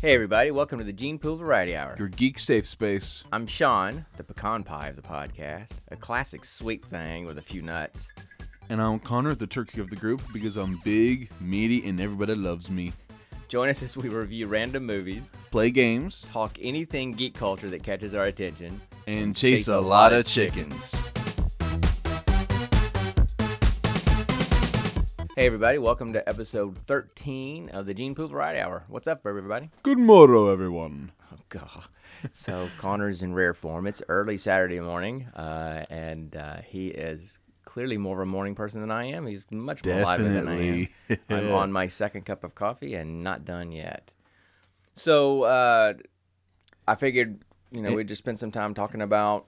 Hey, everybody, welcome to the Gene Pool Variety Hour. Your geek safe space. I'm Sean, the pecan pie of the podcast, a classic sweet thing with a few nuts. And I'm Connor, the turkey of the group, because I'm big, meaty, and everybody loves me. Join us as we review random movies, Play games, talk anything geek culture that catches our attention, and chase, a, lot of chickens. Hey, everybody, welcome to episode 13 of the Gene Pool Variety Hour. What's up, everybody? Good morrow, everyone. Oh, God. So, Connor's in rare form. It's early Saturday morning, uh, and uh, he is clearly more of a morning person than I am. He's much more lively than I am. I'm on my second cup of coffee and not done yet. So, uh, I figured, you know, we'd just spend some time talking about,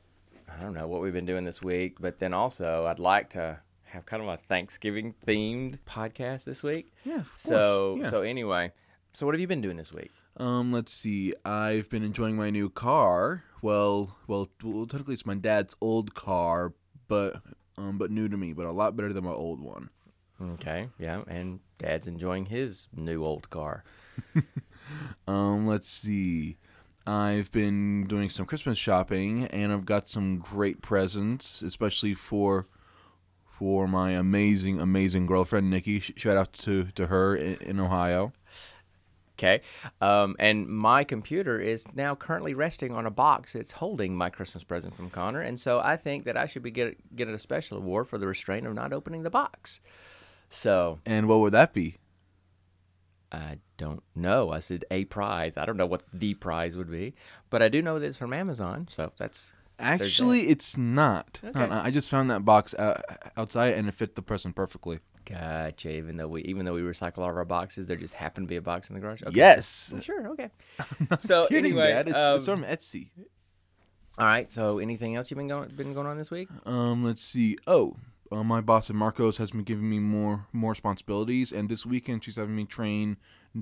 I don't know, what we've been doing this week, but then also I'd like to have kind of a Thanksgiving themed podcast this week. Yeah, So, yeah. so anyway, so what have you been doing this week? Um, let's see. I've been enjoying my new car. Well, well, well technically it's my dad's old car, but um, but new to me, but a lot better than my old one. Okay, yeah, and Dad's enjoying his new old car. Um, let's see. I've been doing some Christmas shopping, and I've got some great presents, especially for for my amazing, amazing girlfriend Nikki. Shout out to to her in, in Ohio. Okay, um, and my computer is now currently resting on a box that's holding my Christmas present from Connor, and so I think that I should be get get a special award for the restraint of not opening the box. So And what would that be? I don't know. I said a prize. I don't know what the prize would be, but I do know that it's from Amazon. So that's that. Actually, it's not. Okay. Uh, I just found that box out, outside, and it fit the person perfectly. gotcha. Even though we even though we recycle all of our boxes, there just happened to be a box in the garage. Okay. Yes. Sure. Okay. So Kidding, anyway, Dad. It's, um, it's from Etsy. all right. So anything else you've been going been going on this week? Um, let's see. Oh, uh, my boss at Marco's has been giving me more more responsibilities, and this weekend she's having me train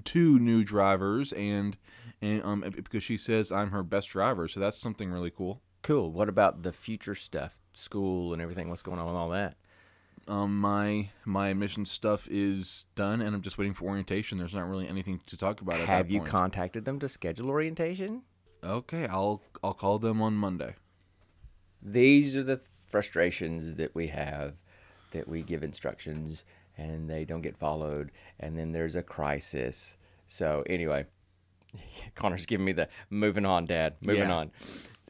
two new drivers, and and um because she says I'm her best driver, so that's something really cool. Cool. What about the future stuff, school and everything? What's going on with all that? Um, my my admission stuff is done, and I'm just waiting for orientation. There's not really anything to talk about. at Have you point. contacted them to schedule orientation? Okay, I'll I'll call them on Monday. These are the frustrations that we have that we give instructions and they don't get followed and then there's a crisis. So anyway, Connor's giving me the moving on, Dad. Moving Yeah. on.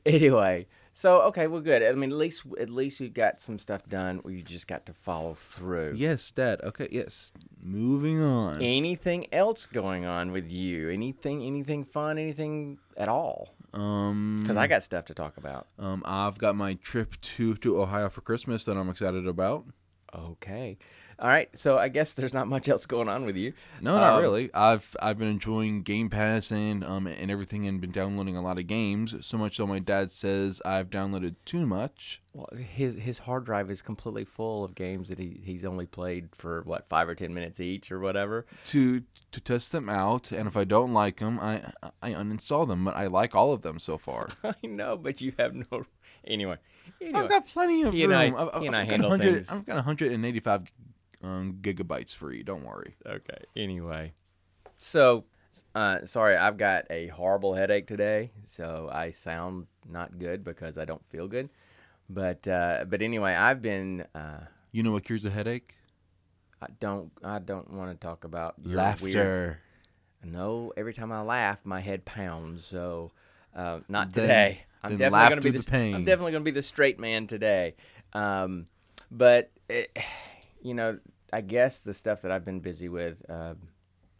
Anyway, so okay, well, good. I mean, at least at least we got some stuff done. We just got to follow through. Yes, Dad. Okay, yes. Moving on. Anything else going on with you? Anything? Anything fun? Anything at all? Um, Because I got stuff to talk about. um, I've got my trip to to Ohio for Christmas that I'm excited about. Okay. All right. So I guess there's not much else going on with you. No, not Um, really. I've I've been enjoying Game Pass and um and everything, and been downloading a lot of games. So much so, my dad says I've downloaded too much. Well, his his hard drive is completely full of games that he, he's only played for what five or ten minutes each or whatever. to to test them out, and if I don't like them, I I uninstall them. But I like all of them so far. I know, but you have no. Anyway, anyway. I've got plenty of He and room. I- I've, and I I've got handle 100 things. I've got 185 um, gigabytes free. Don't worry. Okay. Anyway, so uh, sorry, I've got a horrible headache today, so I sound not good because I don't feel good. But uh, but anyway, I've been. Uh, You know what cures a headache? I don't I don't want to talk about Laughter. Weird, no, every time I laugh, my head pounds. So uh, not Then- today. I'm definitely going to be the, the pain. I'm definitely going to be the straight man today. Um, but it, you know, I guess the stuff that I've been busy with, uh,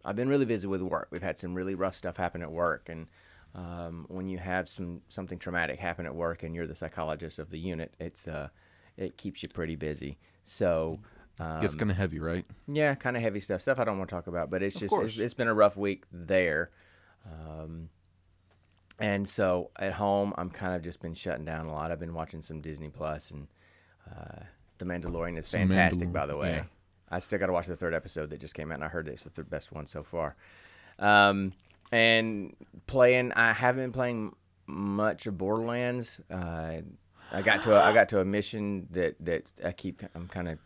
I've been really busy with work. We've had some really rough stuff happen at work, and um, when you have some something traumatic happen at work, and you're the psychologist of the unit, it's uh, it keeps you pretty busy. So. Um, Gets kind of heavy, right? yeah, kind of heavy stuff. Stuff I don't want to talk about, but it's just it's, it's been a rough week there. Um, and so at home, I'm kind of just been shutting down a lot. I've been watching some Disney Plus, and uh, The Mandalorian is fantastic, Mandal- by the way. yeah. I still got to watch the third episode that just came out, and I heard it's the third best one so far. Um, and playing, I haven't been playing much of Borderlands. Uh, I got to a, I got to a mission that that I keep I'm kind of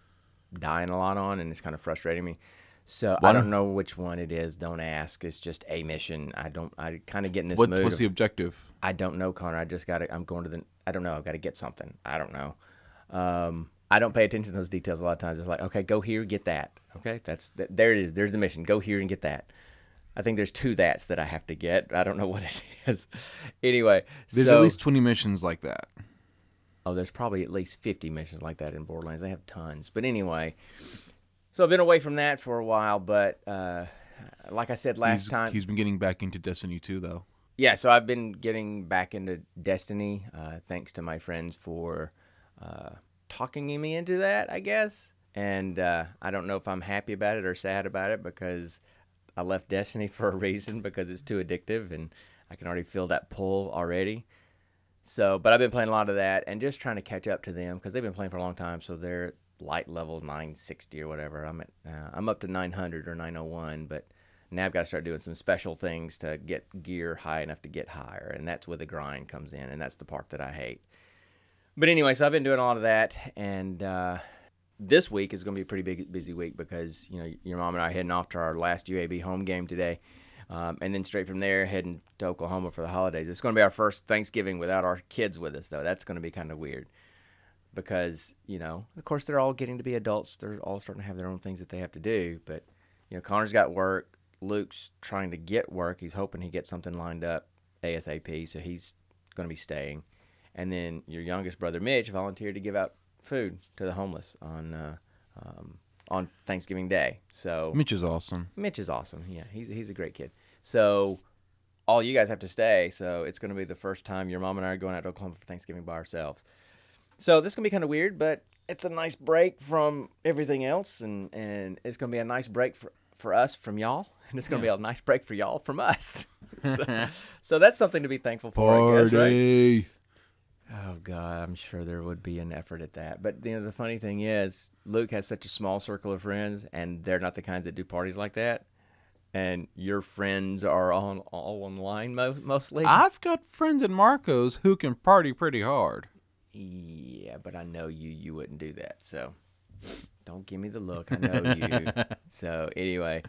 dying a lot on, and it's kind of frustrating me. So Why I don't know which one it is. Don't ask. It's just a mission. I don't. I kind of get in this What, mood. what's of- the objective? I don't know, Connor. I just got to. I'm going to the. I don't know. I've got to get something. I don't know. Um, I don't pay attention to those details a lot of times. It's like, okay, go here, get that. Okay, that's th- there. It is. There's the mission. Go here and get that. I think there's two that's that I have to get. I don't know what it is. anyway, There's so at least 20 missions like that. oh, there's probably at least 50 missions like that in Borderlands. They have tons. But anyway, so I've been away from that for a while. But uh, like I said last he's, time, he's been getting back into Destiny 2, though. yeah, so I've been getting back into Destiny, uh, thanks to my friends for uh, talking me into that, I guess. And uh, I don't know if I'm happy about it or sad about it because I left Destiny for a reason because it's too addictive and I can already feel that pull already. So, but I've been playing a lot of that and just trying to catch up to them because they've been playing for a long time. So they're light level 960 or whatever. I'm at, uh, I'm up to 900 or 901, but now I've got to start doing some special things to get gear high enough to get higher, and that's where the grind comes in, and that's the part that I hate. But anyway, so I've been doing a lot of that, and uh, this week is going to be a pretty big, busy week because you know your mom and I are heading off to our last UAB home game today, um, and then straight from there heading to Oklahoma for the holidays. It's going to be our first Thanksgiving without our kids with us, though. That's going to be kind of weird because you know, of course, they're all getting to be adults. They're all starting to have their own things that they have to do, but you know, Connor's got work. Luke's trying to get work. He's hoping he gets something lined up ASAP, so he's going to be staying. And then your youngest brother Mitch volunteered to give out food to the homeless on uh, um, on Thanksgiving Day. So Mitch is awesome. Mitch is awesome. Yeah, he's he's a great kid. So all you guys have to stay. So it's going to be the first time your mom and I are going out to Oklahoma for Thanksgiving by ourselves. So this is going to be kind of weird, but it's a nice break from everything else, and and it's going to be a nice break for for us from y'all, and it's going to be a nice break for y'all from us. so, so that's something to be thankful for, I guess, right? Oh God, I'm sure there would be an effort at that. But you know, the funny thing is, Luke has such a small circle of friends, and they're not the kinds that do parties like that. And your friends are all all online mo- mostly. I've got friends in Marco's who can party pretty hard. yeah, but I know you. You wouldn't do that. So don't give me the look. I know you. so anyway,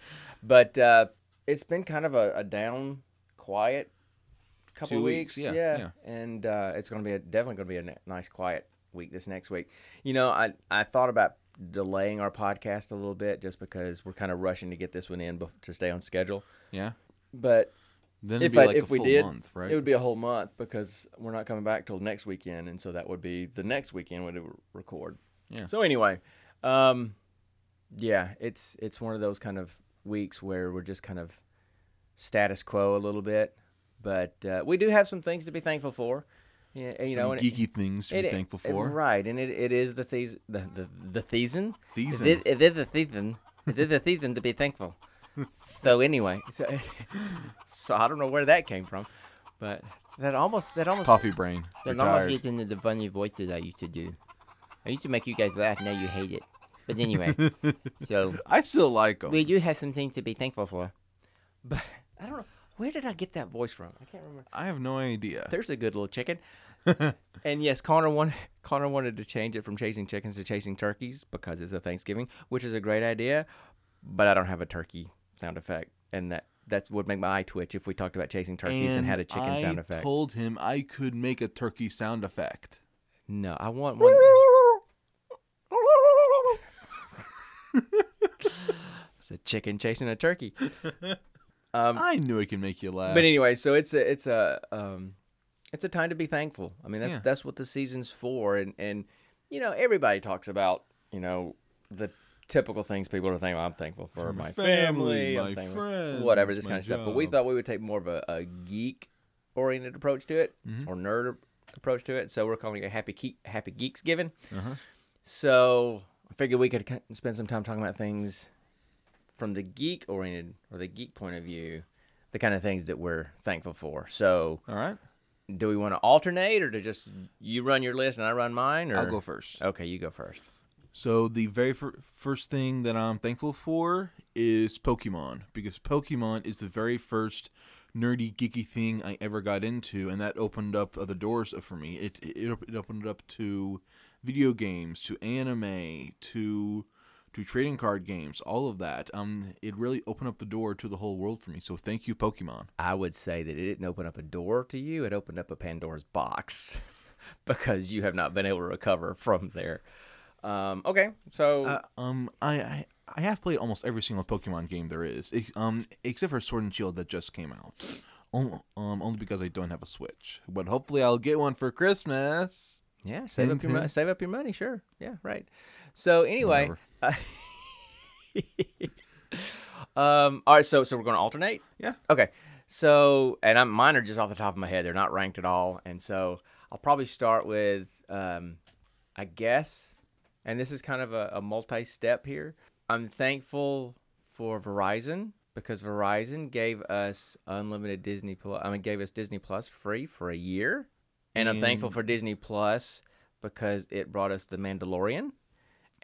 but uh, it's been kind of a, a down, quiet couple Two weeks. weeks, yeah, yeah, yeah. and uh, it's going to be a, definitely going to be a nice, quiet week this next week. You know, I I thought about delaying our podcast a little bit just because we're kind of rushing to get this one in bef- to stay on schedule. Yeah. But Then if be I, like if a we full did, month, right? it would be a whole month because we're not coming back till next weekend, and so that would be the next weekend when we would record. Yeah. So anyway, um, yeah, it's it's one of those kind of weeks where we're just kind of status quo a little bit, but uh, we do have some things to be thankful for. Yeah, you Some know, and it- geeky things to be it- thankful it- for. right? And it, it is the these the the the season. Season. It, it is the season. It is the season to be thankful. so anyway, so, so I don't know where that came from, but that almost that almost Coffee brain. that Retired. almost gets into the funny voice that I used to do. I used to make you guys laugh. Now you hate it. But anyway, so I still like them. we do have some things to be thankful for. But I don't know where did I get that voice from. I can't remember. I have no idea. There's a good little chicken. and yes, Connor wanted Connor wanted to change it from chasing chickens to chasing turkeys because it's a Thanksgiving, which is a great idea. But I don't have a turkey sound effect, and that that's would make my eye twitch if we talked about chasing turkeys and, had a chicken I sound effect. I told him I could make a turkey sound effect. no, I want one. it's a chicken chasing a turkey. Um, I knew I could make you laugh. But anyway, so it's a it's a um, it's a time to be thankful. I mean, that's Yeah. that's what the season's for, and and you know everybody talks about you know the typical things people are thankful. I'm thankful for, For my family, family, my friends, whatever this kind of stuff. But we thought we would take more of a, a geek oriented approach to it Mhm. or nerd approach to it. So we're calling it Happy Geek Happy Geeksgiving. Uh-huh. So I figured we could spend some time talking about things from the geek oriented or the geek point of view, the kind of things that we're thankful for. So All right. do we want to alternate or to just you run your list and I run mine? Or I'll go first. Okay, you go first. So the very fir- first thing that I'm thankful for is Pokemon because Pokemon is the very first nerdy geeky thing I ever got into, and that opened up other doors for me. It it, it opened up to video games, to anime, to to trading card games, all of that. Um, it really opened up the door to the whole world for me. So thank you, Pokemon. I would say that it didn't open up a door to you; it opened up a Pandora's box because you have not been able to recover from there. Um, okay, so Uh, um, I, I I have played almost every single Pokemon game there is, um, except for Sword and Shield that just came out. Um, only because I don't have a Switch, but hopefully I'll get one for Christmas. yeah, save up your money. Save up your money. Sure. Yeah. Right. So anyway. Whatever. um. All right. So so we're going to alternate. Yeah. Okay. So and I'm mine are just off the top of my head. They're not ranked at all. And so I'll probably start with um, I guess, and this is kind of a, a multi-step here. I'm thankful for Verizon because Verizon gave us unlimited Disney Plus. I mean, gave us Disney Plus free for a year, and I'm thankful for Disney Plus because it brought us The Mandalorian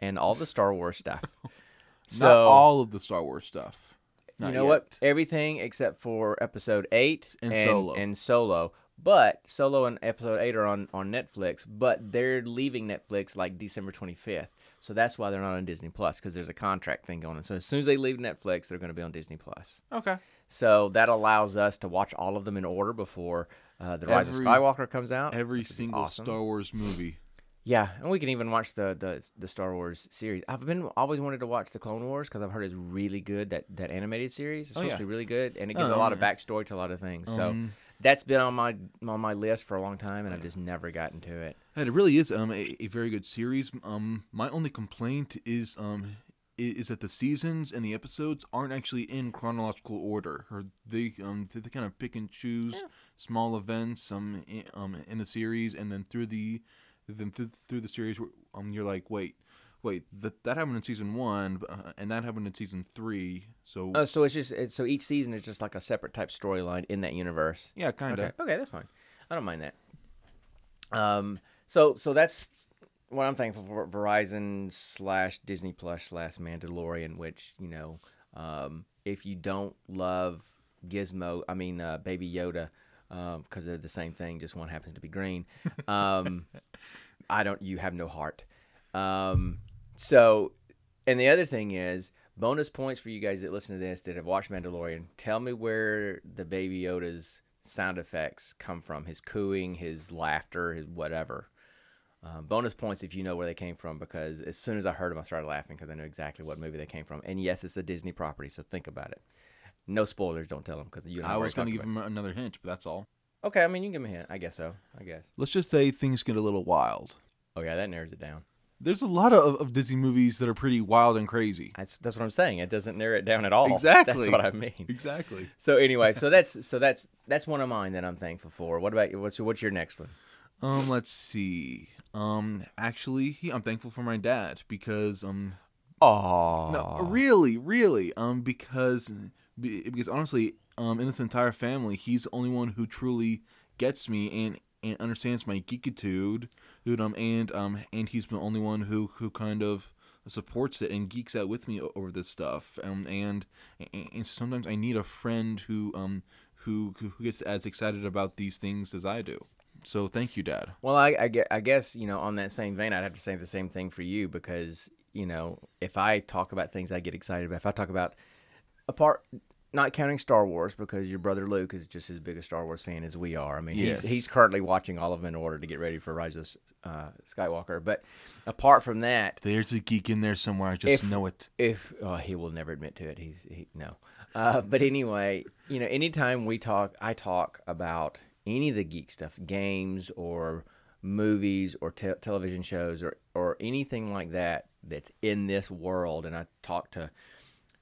and all the Star Wars stuff. so Not all of the Star Wars stuff. you Not know what? Everything except for episode eight And and Solo. And Solo. But Solo and episode eight are on, on Netflix, but they're leaving Netflix like December 25th. So that's why they're not on Disney Plus because there's a contract thing going on. So as soon as they leave Netflix, they're going to be on Disney Plus. Okay. So that allows us to watch all of them in order before uh, the Rise of Every- Skywalker comes out. Every single awesome. Star Wars movie. Yeah, and we can even watch the the, the Star Wars series. I've been always wanted to watch the Clone Wars because I've heard it's really good. That that animated series is Oh, supposed yeah. to be really good, and it gives Oh, a lot of um, backstory to a lot of things. So Um, that's been on my on my list for a long time, and I've just never gotten to it. And it really is um a, a very good series. Um, my only complaint is um is that the seasons and the episodes aren't actually in chronological order. Or they um they, kind of pick and choose small events um in, um in the series, and then through the then through, through the series um you're like wait wait that that happened in season one uh, and that happened in season three. So Oh, so it's just it's, so each season is just like a separate type storyline in that universe. yeah, kind of. Okay, okay, that's fine. I don't mind that. Um, so so that's what I'm thankful for. Verizon slash Disney Plus slash Mandalorian, which you know, um, if you don't love Gizmo, I mean uh, Baby Yoda, because they're the same thing, just one happens to be green. Um, I don't. You have no heart. Um, so, and the other thing is bonus points for you guys that listen to this that have watched Mandalorian. Tell me where the Baby Yoda's sound effects come from. His cooing, his laughter, his whatever. Um, bonus points if you know where they came from because as soon as I heard them, I started laughing because I knew exactly what movie they came from. And yes, it's a Disney property, so think about it. No spoilers, don't tell them because you. and I was gonna give about him another hint, but that's all. Okay, I mean you can give me a hint. I guess so. I guess. Let's just say things get a little wild. Oh yeah, that narrows it down. There's a lot of, of Disney movies that are pretty wild and crazy. That's that's what I'm saying. It doesn't narrow it down at all. Exactly. That's what I mean. Exactly. So anyway, so that's so that's that's one of mine that I'm thankful for. What about you? What's what's your next one? Um, let's see. Um, actually, I'm thankful for my dad because um, Oh no, really, really, um, because be- because honestly, um, in this entire family, he's the only one who truly gets me and and understands my geekitude, dude. Um, and um, and he's the only one who who kind of supports it and geeks out with me over this stuff. Um, and and, sometimes I need a friend who um who who gets as excited about these things as I do. So thank you, Dad. Well, I, I, gue- I guess you know on that same vein, I'd have to say the same thing for you because you know if I talk about things I get excited about, if I talk about apart, not counting Star Wars because your brother Luke is just as big a Star Wars fan as we are. I mean, Yes. he's he's currently watching all of them in order to get ready for Rise of uh, Skywalker. But apart from that, There's a geek in there somewhere. I just If- know it. if oh, he will never admit to it he's he, no uh, but anyway you know anytime we talk i talk about any of the geek stuff games or movies or te- television shows or or anything like that that's in this world and i talk to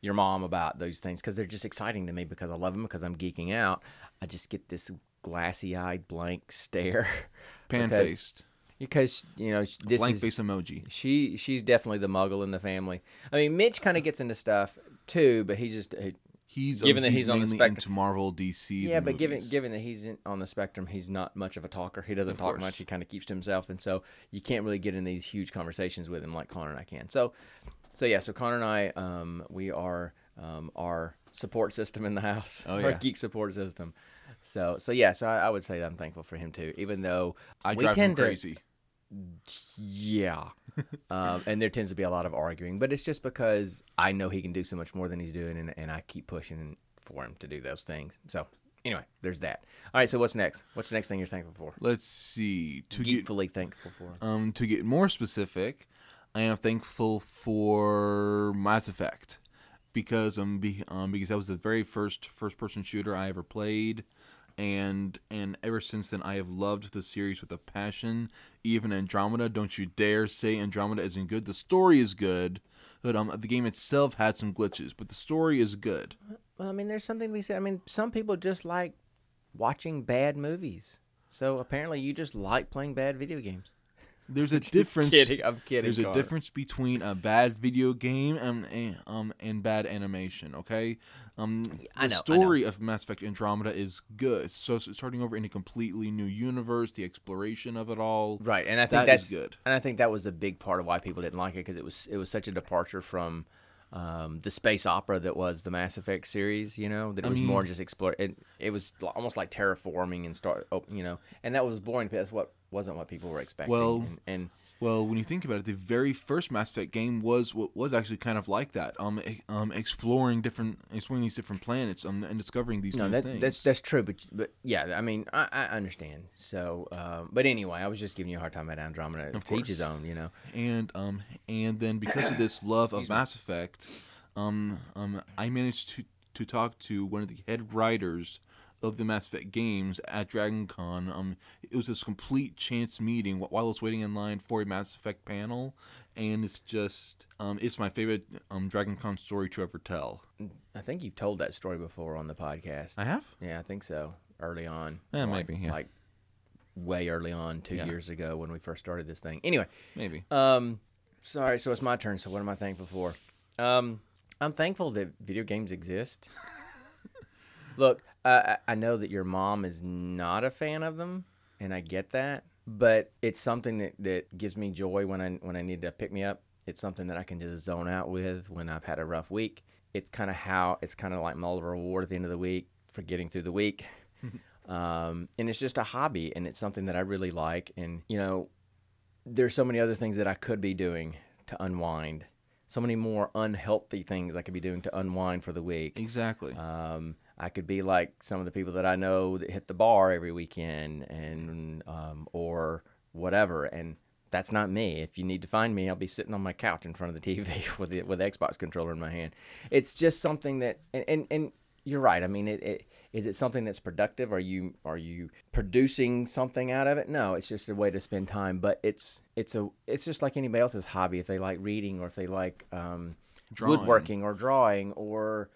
your mom about those things because they're just exciting to me because i love them because i'm geeking out i just get this glassy-eyed blank stare pan faced. because you know this Blank face emoji. she she's definitely the muggle in the family. I mean, Mitch kind of gets into stuff too, but he just he, He's Given that he's on the spectrum- into Marvel, DC. yeah, but given given that he's in, on the spectrum, he's not much of a talker. He doesn't Of talk course. much. He kind of keeps to himself, and so you can't really get in these huge conversations with him like Connor and I can. So, so yeah, so Connor and I, um, we are um, our support system in the house, Oh, our geek support system. So, so yeah, so I, I would say that I'm thankful for him too, even though I we drive him tend to- crazy. Yeah. um, and there tends to be a lot of arguing, but it's just because I know he can do so much more than he's doing, and, and I keep pushing for him to do those things. So, anyway, there's that. All right, so what's next? What's the next thing you're thankful for? Let's see. To get thankful for. um to get more specific, I am thankful for Mass Effect because um, be, um because that was the very first first person shooter I ever played. And and ever since then, I have loved the series with a passion. Even Andromeda, don't you dare say Andromeda isn't good. The story is good, but um, the game itself had some glitches, but the story is good. Well, I mean, there's something to be said. I mean, some people just like watching bad movies. So apparently, you just like playing bad video games. There's a difference. kidding. I'm kidding. There's a difference between a bad video game and and, um and bad animation. Okay, um the I know, story of Mass Effect Andromeda is good. So starting over in a completely new universe, the exploration of it all. Right, and I think That that's good. And I think that was a big part of why people didn't like it because it was it was such a departure from um, the space opera that was the Mass Effect series. You know, that it I was more just explore. It, it was almost like terraforming and start. Oh, you know, and that was boring. That's what wasn't what people were expecting. Well, and, and Well, when you think about it, the very first Mass Effect game was wa- was actually kind of like that. Um, um, exploring different, exploring these different planets, um, and discovering these no, that, things. that's that's true. But but yeah, I mean, I, I understand. So, um, but anyway, I was just giving you a hard time about Andromeda. Of to his course. own, you know. and um and then because of this love of Mass Effect, um um I managed to to talk to one of the head writers of the Mass Effect games at Dragon Con. Um, it was this complete chance meeting while I was waiting in line for a Mass Effect panel, and it's just um it's my favorite um Dragon Con story to ever tell. I think you've told that story before on the podcast. I have. Yeah, I think so. Early on. Yeah, like, maybe, yeah. Like way early on, two Yeah. years ago when we first started this thing. Anyway, Maybe. um, sorry. So it's my turn. So what am I thankful for? Um, I'm thankful that video games exist. Look, I, know that your mom is not a fan of them, and I get that. But it's something that, that gives me joy when I when I need to pick me up. It's something that I can just zone out with when I've had a rough week. It's kind of how it's kind of like my little reward at the end of the week for getting through the week. um, and it's just a hobby, and it's something that I really like. And you know, there's so many other things that I could be doing to unwind. So many more unhealthy things I could be doing to unwind for the week. Exactly. Um, I could be like some of the people that I know that hit the bar every weekend and um, or whatever. And that's not me. If you need to find me, I'll be sitting on my couch in front of the TV with the, with the Xbox controller in my hand. It's just something that and and, and you're right. I mean, it, it is it something that's productive? Are you are you producing something out of it? No, it's just a way to spend time. But it's it's a it's just like anybody else's hobby. If they like reading or if they like um, woodworking or drawing or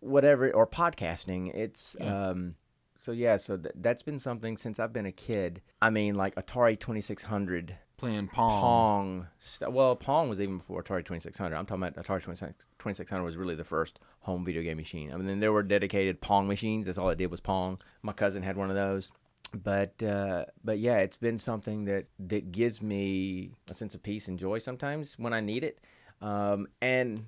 whatever or podcasting it's um so yeah so th- that's been something since i've been a kid. I mean like atari 2600 Playing Pong. pong st- well pong was even before atari 2600 i'm talking about atari 26 2600 was really the first home video game machine. I mean then there were dedicated pong machines. That's all it did was pong. My cousin had one of those. But uh, but yeah, it's been something that that gives me a sense of peace and joy sometimes when I need it. Um, and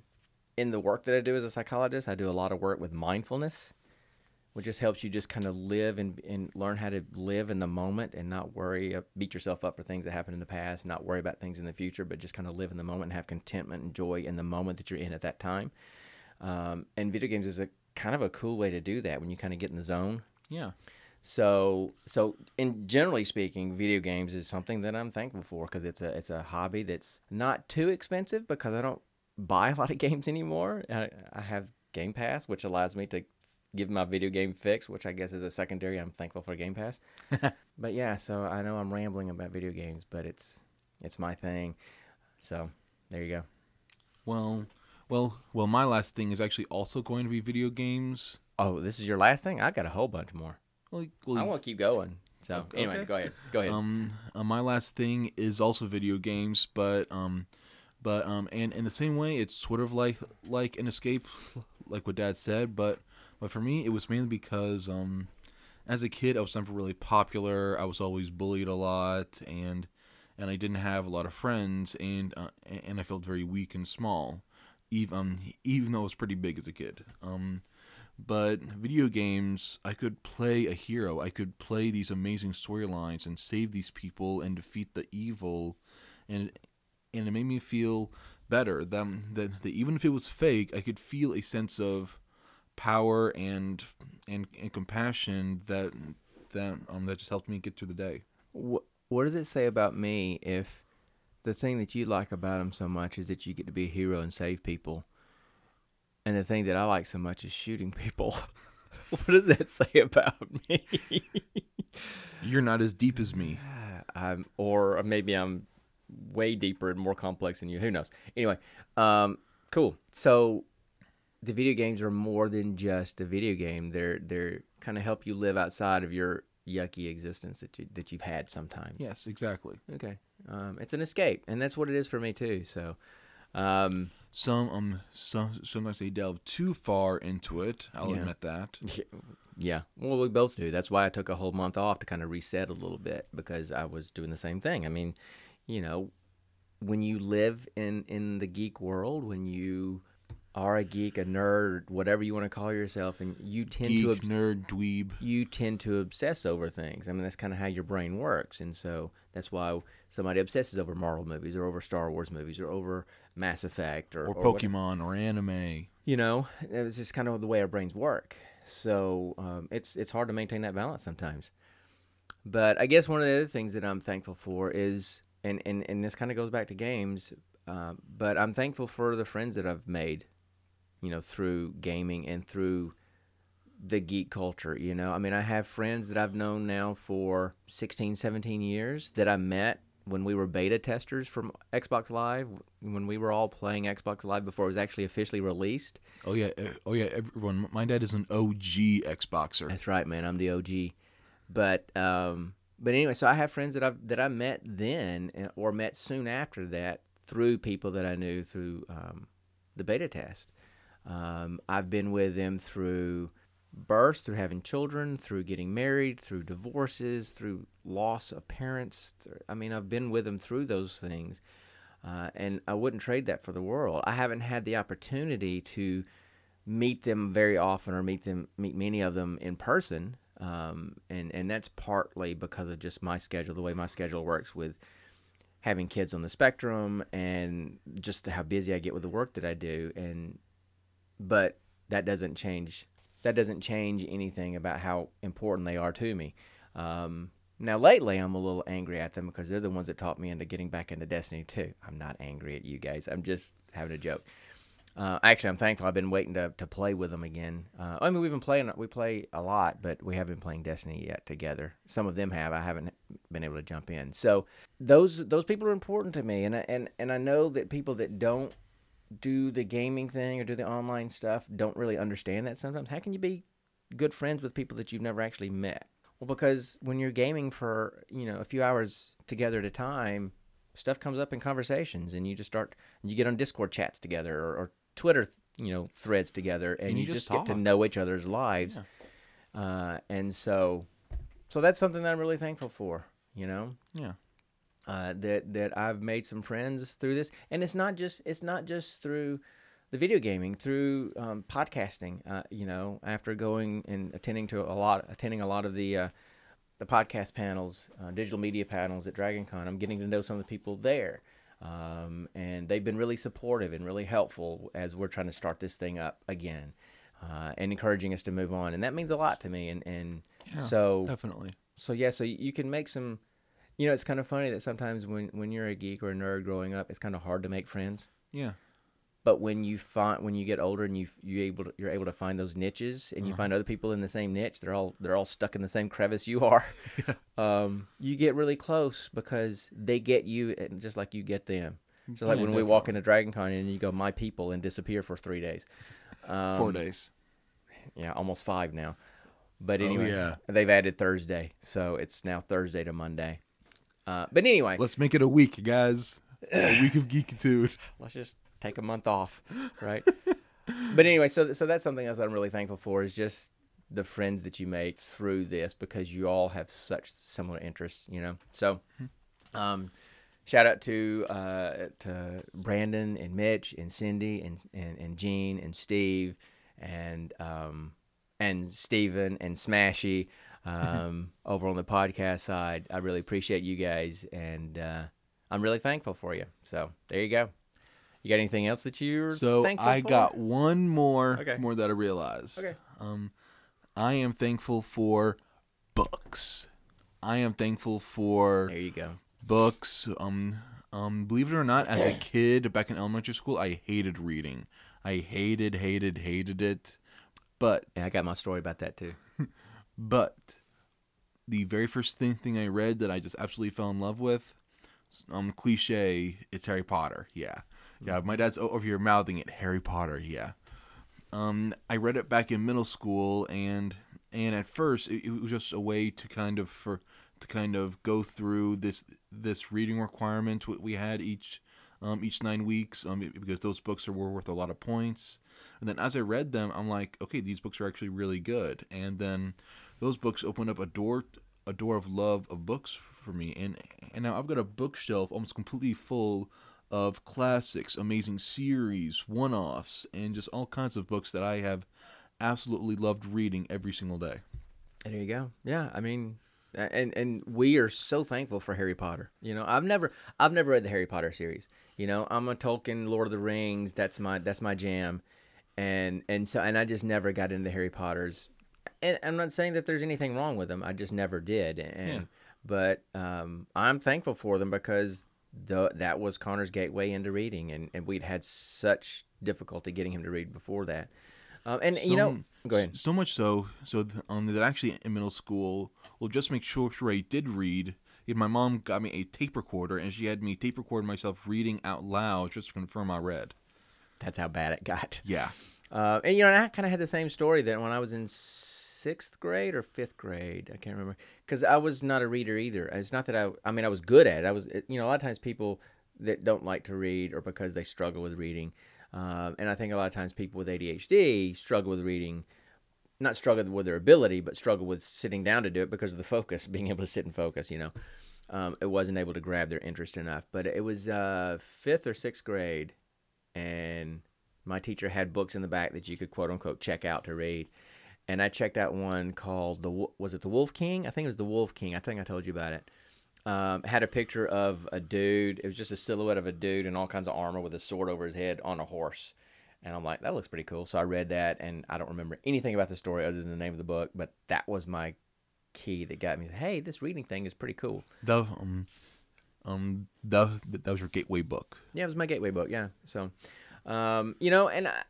in the work that I do as a psychologist, I do a lot of work with mindfulness, which just helps you just kind of live and, and learn how to live in the moment and not worry, beat yourself up for things that happened in the past, not worry about things in the future, but just kind of live in the moment and have contentment and joy in the moment that you're in at that time. Um, and video games is a kind of a cool way to do that when you kind of get in the zone. Yeah. So, so in generally speaking, video games is something that I'm thankful for because it's a it's a hobby that's not too expensive because I don't buy a lot of games anymore. I, I have Game Pass, which allows me to give my video game fix, which I guess is a secondary. I'm thankful for Game Pass. but yeah, so I know I'm rambling about video games, but it's it's my thing. So there you go. Well, well, well. My last thing is actually also going to be video games. Oh, this is your last thing? I got a whole bunch more. Well, well, I want to keep going. So Okay. anyway, go ahead. Go ahead. Um, uh, my last thing is also video games, but um, but um, and in the same way, it's sort of like like an escape, like what Dad said. But but for me, it was mainly because um, as a kid, I was never really popular. I was always bullied a lot, and and I didn't have a lot of friends, and uh, and I felt very weak and small, even um, even though I was pretty big as a kid. Um, but video games, I could play a hero. I could play these amazing storylines and save these people and defeat the evil, and and it made me feel better. That, that, that even if it was fake, I could feel a sense of power and and, and compassion that that um that just helped me get through the day. What, what does it say about me if the thing that you like about him so much is that you get to be a hero and save people, and the thing that I like so much is shooting people? what does that say about me? You're not as deep as me. I'm, or maybe I'm way deeper and more complex than you. Who knows? Anyway, um, cool. So the video games are more than just a video game. They're they're kind of help you live outside of your yucky existence that you that you've had sometimes. Yes, exactly. Okay. Um, it's an escape, and that's what it is for me too. So, um, Some um some sometimes they delve too far into it. I'll Yeah. admit that. yeah. Well, we both do. That's why I took a whole month off to kind of reset a little bit because I was doing the same thing. I mean, you know, when you live in in the geek world, when you are a geek, a nerd, whatever you want to call yourself, and you tend Geek, to obs- nerd, dweeb. you tend to obsess over things. I mean, that's kind of how your brain works, and so that's why somebody obsesses over Marvel movies or over Star Wars movies or over Mass Effect or, Or or Pokemon or anime. you know, it's just kind of the way our brains work. So um, it's it's hard to maintain that balance sometimes. But I guess one of the other things that I'm thankful for is, and and, and this kind of goes back to games, uh, but I'm thankful for the friends that I've made, you know, through gaming and through the geek culture. You know, I mean, I have friends that I've known now for 16, 17 years that I met when we were beta testers from Xbox Live, when we were all playing Xbox Live before it was actually officially released. Oh yeah, oh yeah. Everyone, my dad is an OG Xboxer. That's right, man. I'm the OG. But um, but anyway, so I have friends that I that I met then or met soon after that through people that I knew through um, the beta test. Um, I've been with them through birth, through having children, through getting married, through divorces, through loss of parents. I mean, I've been with them through those things, uh, and I wouldn't trade that for the world. I haven't had the opportunity to meet them very often or meet them meet many of them in person um, and and that's partly because of just my schedule the way my schedule works with having kids on the spectrum and just how busy I get with the work that I do. And but that doesn't change that doesn't change anything about how important they are to me. Um, now lately I'm a little angry at them because they're the ones that taught me into getting back into Destiny 2 I'm not angry at you guys. I'm just having a joke uh, actually, I'm thankful. I've been waiting to, to play with them again. Uh, I mean, we've been playing. We play a lot, but we haven't been playing Destiny yet together. Some of them have. I haven't been able to jump in. So those those people are important to me, and I, and and I know that people that don't do the gaming thing or do the online stuff don't really understand that sometimes. How can you be good friends with people that you've never actually met? Well, because when you're gaming for you know a few hours together at a time, stuff comes up in conversations, and you just start you get on Discord chats together or, or Twitter you know threads together, and, And you, you just, just get to know each other's lives. Uh, and so, so that's something that I'm really thankful for. You know, Yeah. uh, that that I've made some friends through this, and it's not just it's not just through the video gaming, through um, podcasting. Uh, you know, after going and attending to a lot, attending a lot of the uh, the podcast panels, uh, digital media panels at DragonCon, I'm getting to know some of the people there, um, and they've been really supportive and really helpful as we're trying to start this thing up again. Uh, and encouraging us to move on, and that means a lot to me. And, and Yeah, so Definitely. so yeah, so you can make some. You know, it's kind of funny that sometimes when when you're a geek or a nerd growing up, it's kind of hard to make friends. Yeah. But when you find when you get older and you you able to, you're able to find those niches and you find other people in the same niche, they're all they're all stuck in the same crevice you are. um, you get really close because they get you and just like you get them. So like when we walk into DragonCon and you go my people and disappear for three days. Um, Four days. yeah, almost five now. But Oh, anyway, yeah. they've added Thursday, so it's now Thursday to Monday. Uh, but anyway, Let's make it a week, guys. A week of geekitude. let's just take a month off, right? but anyway, so so that's something else that I'm really thankful for is just the friends that you make through this because you all have such similar interests, you know. So, um, shout out to uh, to Brandon and Mitch and Cindy and and, and Gene and Steve and um, and Steven and Smashy um, over on the podcast side. I really appreciate you guys, and uh, I'm really thankful for you. So there you go. You got anything else that you're So I for? got one more Okay. more that I realized. Okay. Um, I am thankful for books. I am thankful for There you go. books. Um, um, believe it or not, as a kid back in elementary school, I hated reading. I hated, hated, hated it. But, Yeah, I got my story about that too. but, the very first thing, thing I read that I just absolutely fell in love with, um, cliche, it's Harry Potter. Yeah, yeah. My dad's over here mouthing it, Harry Potter. Yeah. Um, I read it back in middle school, and and at first it, it was just a way to kind of for to kind of go through this this reading requirement we had each um, each nine weeks um, because those books are were worth a lot of points. And then as I read them, I'm like, okay, these books are actually really good. And then those books opened up a door a door of love of books for me. And and now I've got a bookshelf almost completely full of classics, amazing series, one-offs, and just all kinds of books that I have absolutely loved reading every single day. And There you go. Yeah, I mean, and and we are so thankful for Harry Potter. You know, I've never I've never read the Harry Potter series. You know, I'm a Tolkien, Lord of the Rings. That's my that's my jam, and and so and I just never got into the Harry Potter's. And I'm not saying that there's anything wrong with them. I just never did. And Yeah. but um, I'm thankful for them because the, that was Connor's gateway into reading, and, and we'd had such difficulty getting him to read before that. Um, and you know, So- go ahead. So much so, so um, that actually in middle school, well, just to make sure, sure I did read. If my mom got me a tape recorder, and she had me tape record myself reading out loud just to confirm I read. That's how bad it got. Yeah, Uh, and you know, and I kind of had the same story that when I was in sixth grade or fifth grade, I can't remember, because I was not a reader either. It's not that I, I mean, I was good at it. I was, you know, a lot of times people that don't like to read or because they struggle with reading, um, and I think a lot of times people with ADHD struggle with reading, not struggle with their ability, but struggle with sitting down to do it because of the focus, being able to sit and focus. You know, um, it wasn't able to grab their interest enough. But it was uh, fifth or sixth grade, and my teacher had books in the back that you could quote unquote check out to read. And I checked out one called the was it the Wolf King? I think it was the Wolf King. I think I told you about it. Um, had a picture of a dude. It was just a silhouette of a dude in all kinds of armor with a sword over his head on a horse. And I'm like, that looks pretty cool. So I read that, and I don't remember anything about the story other than the name of the book. But that was my key that got me. Hey, this reading thing is pretty cool. the um, um, the, that was your gateway book. Yeah, it was my gateway book. Yeah. So, um, you know, and I,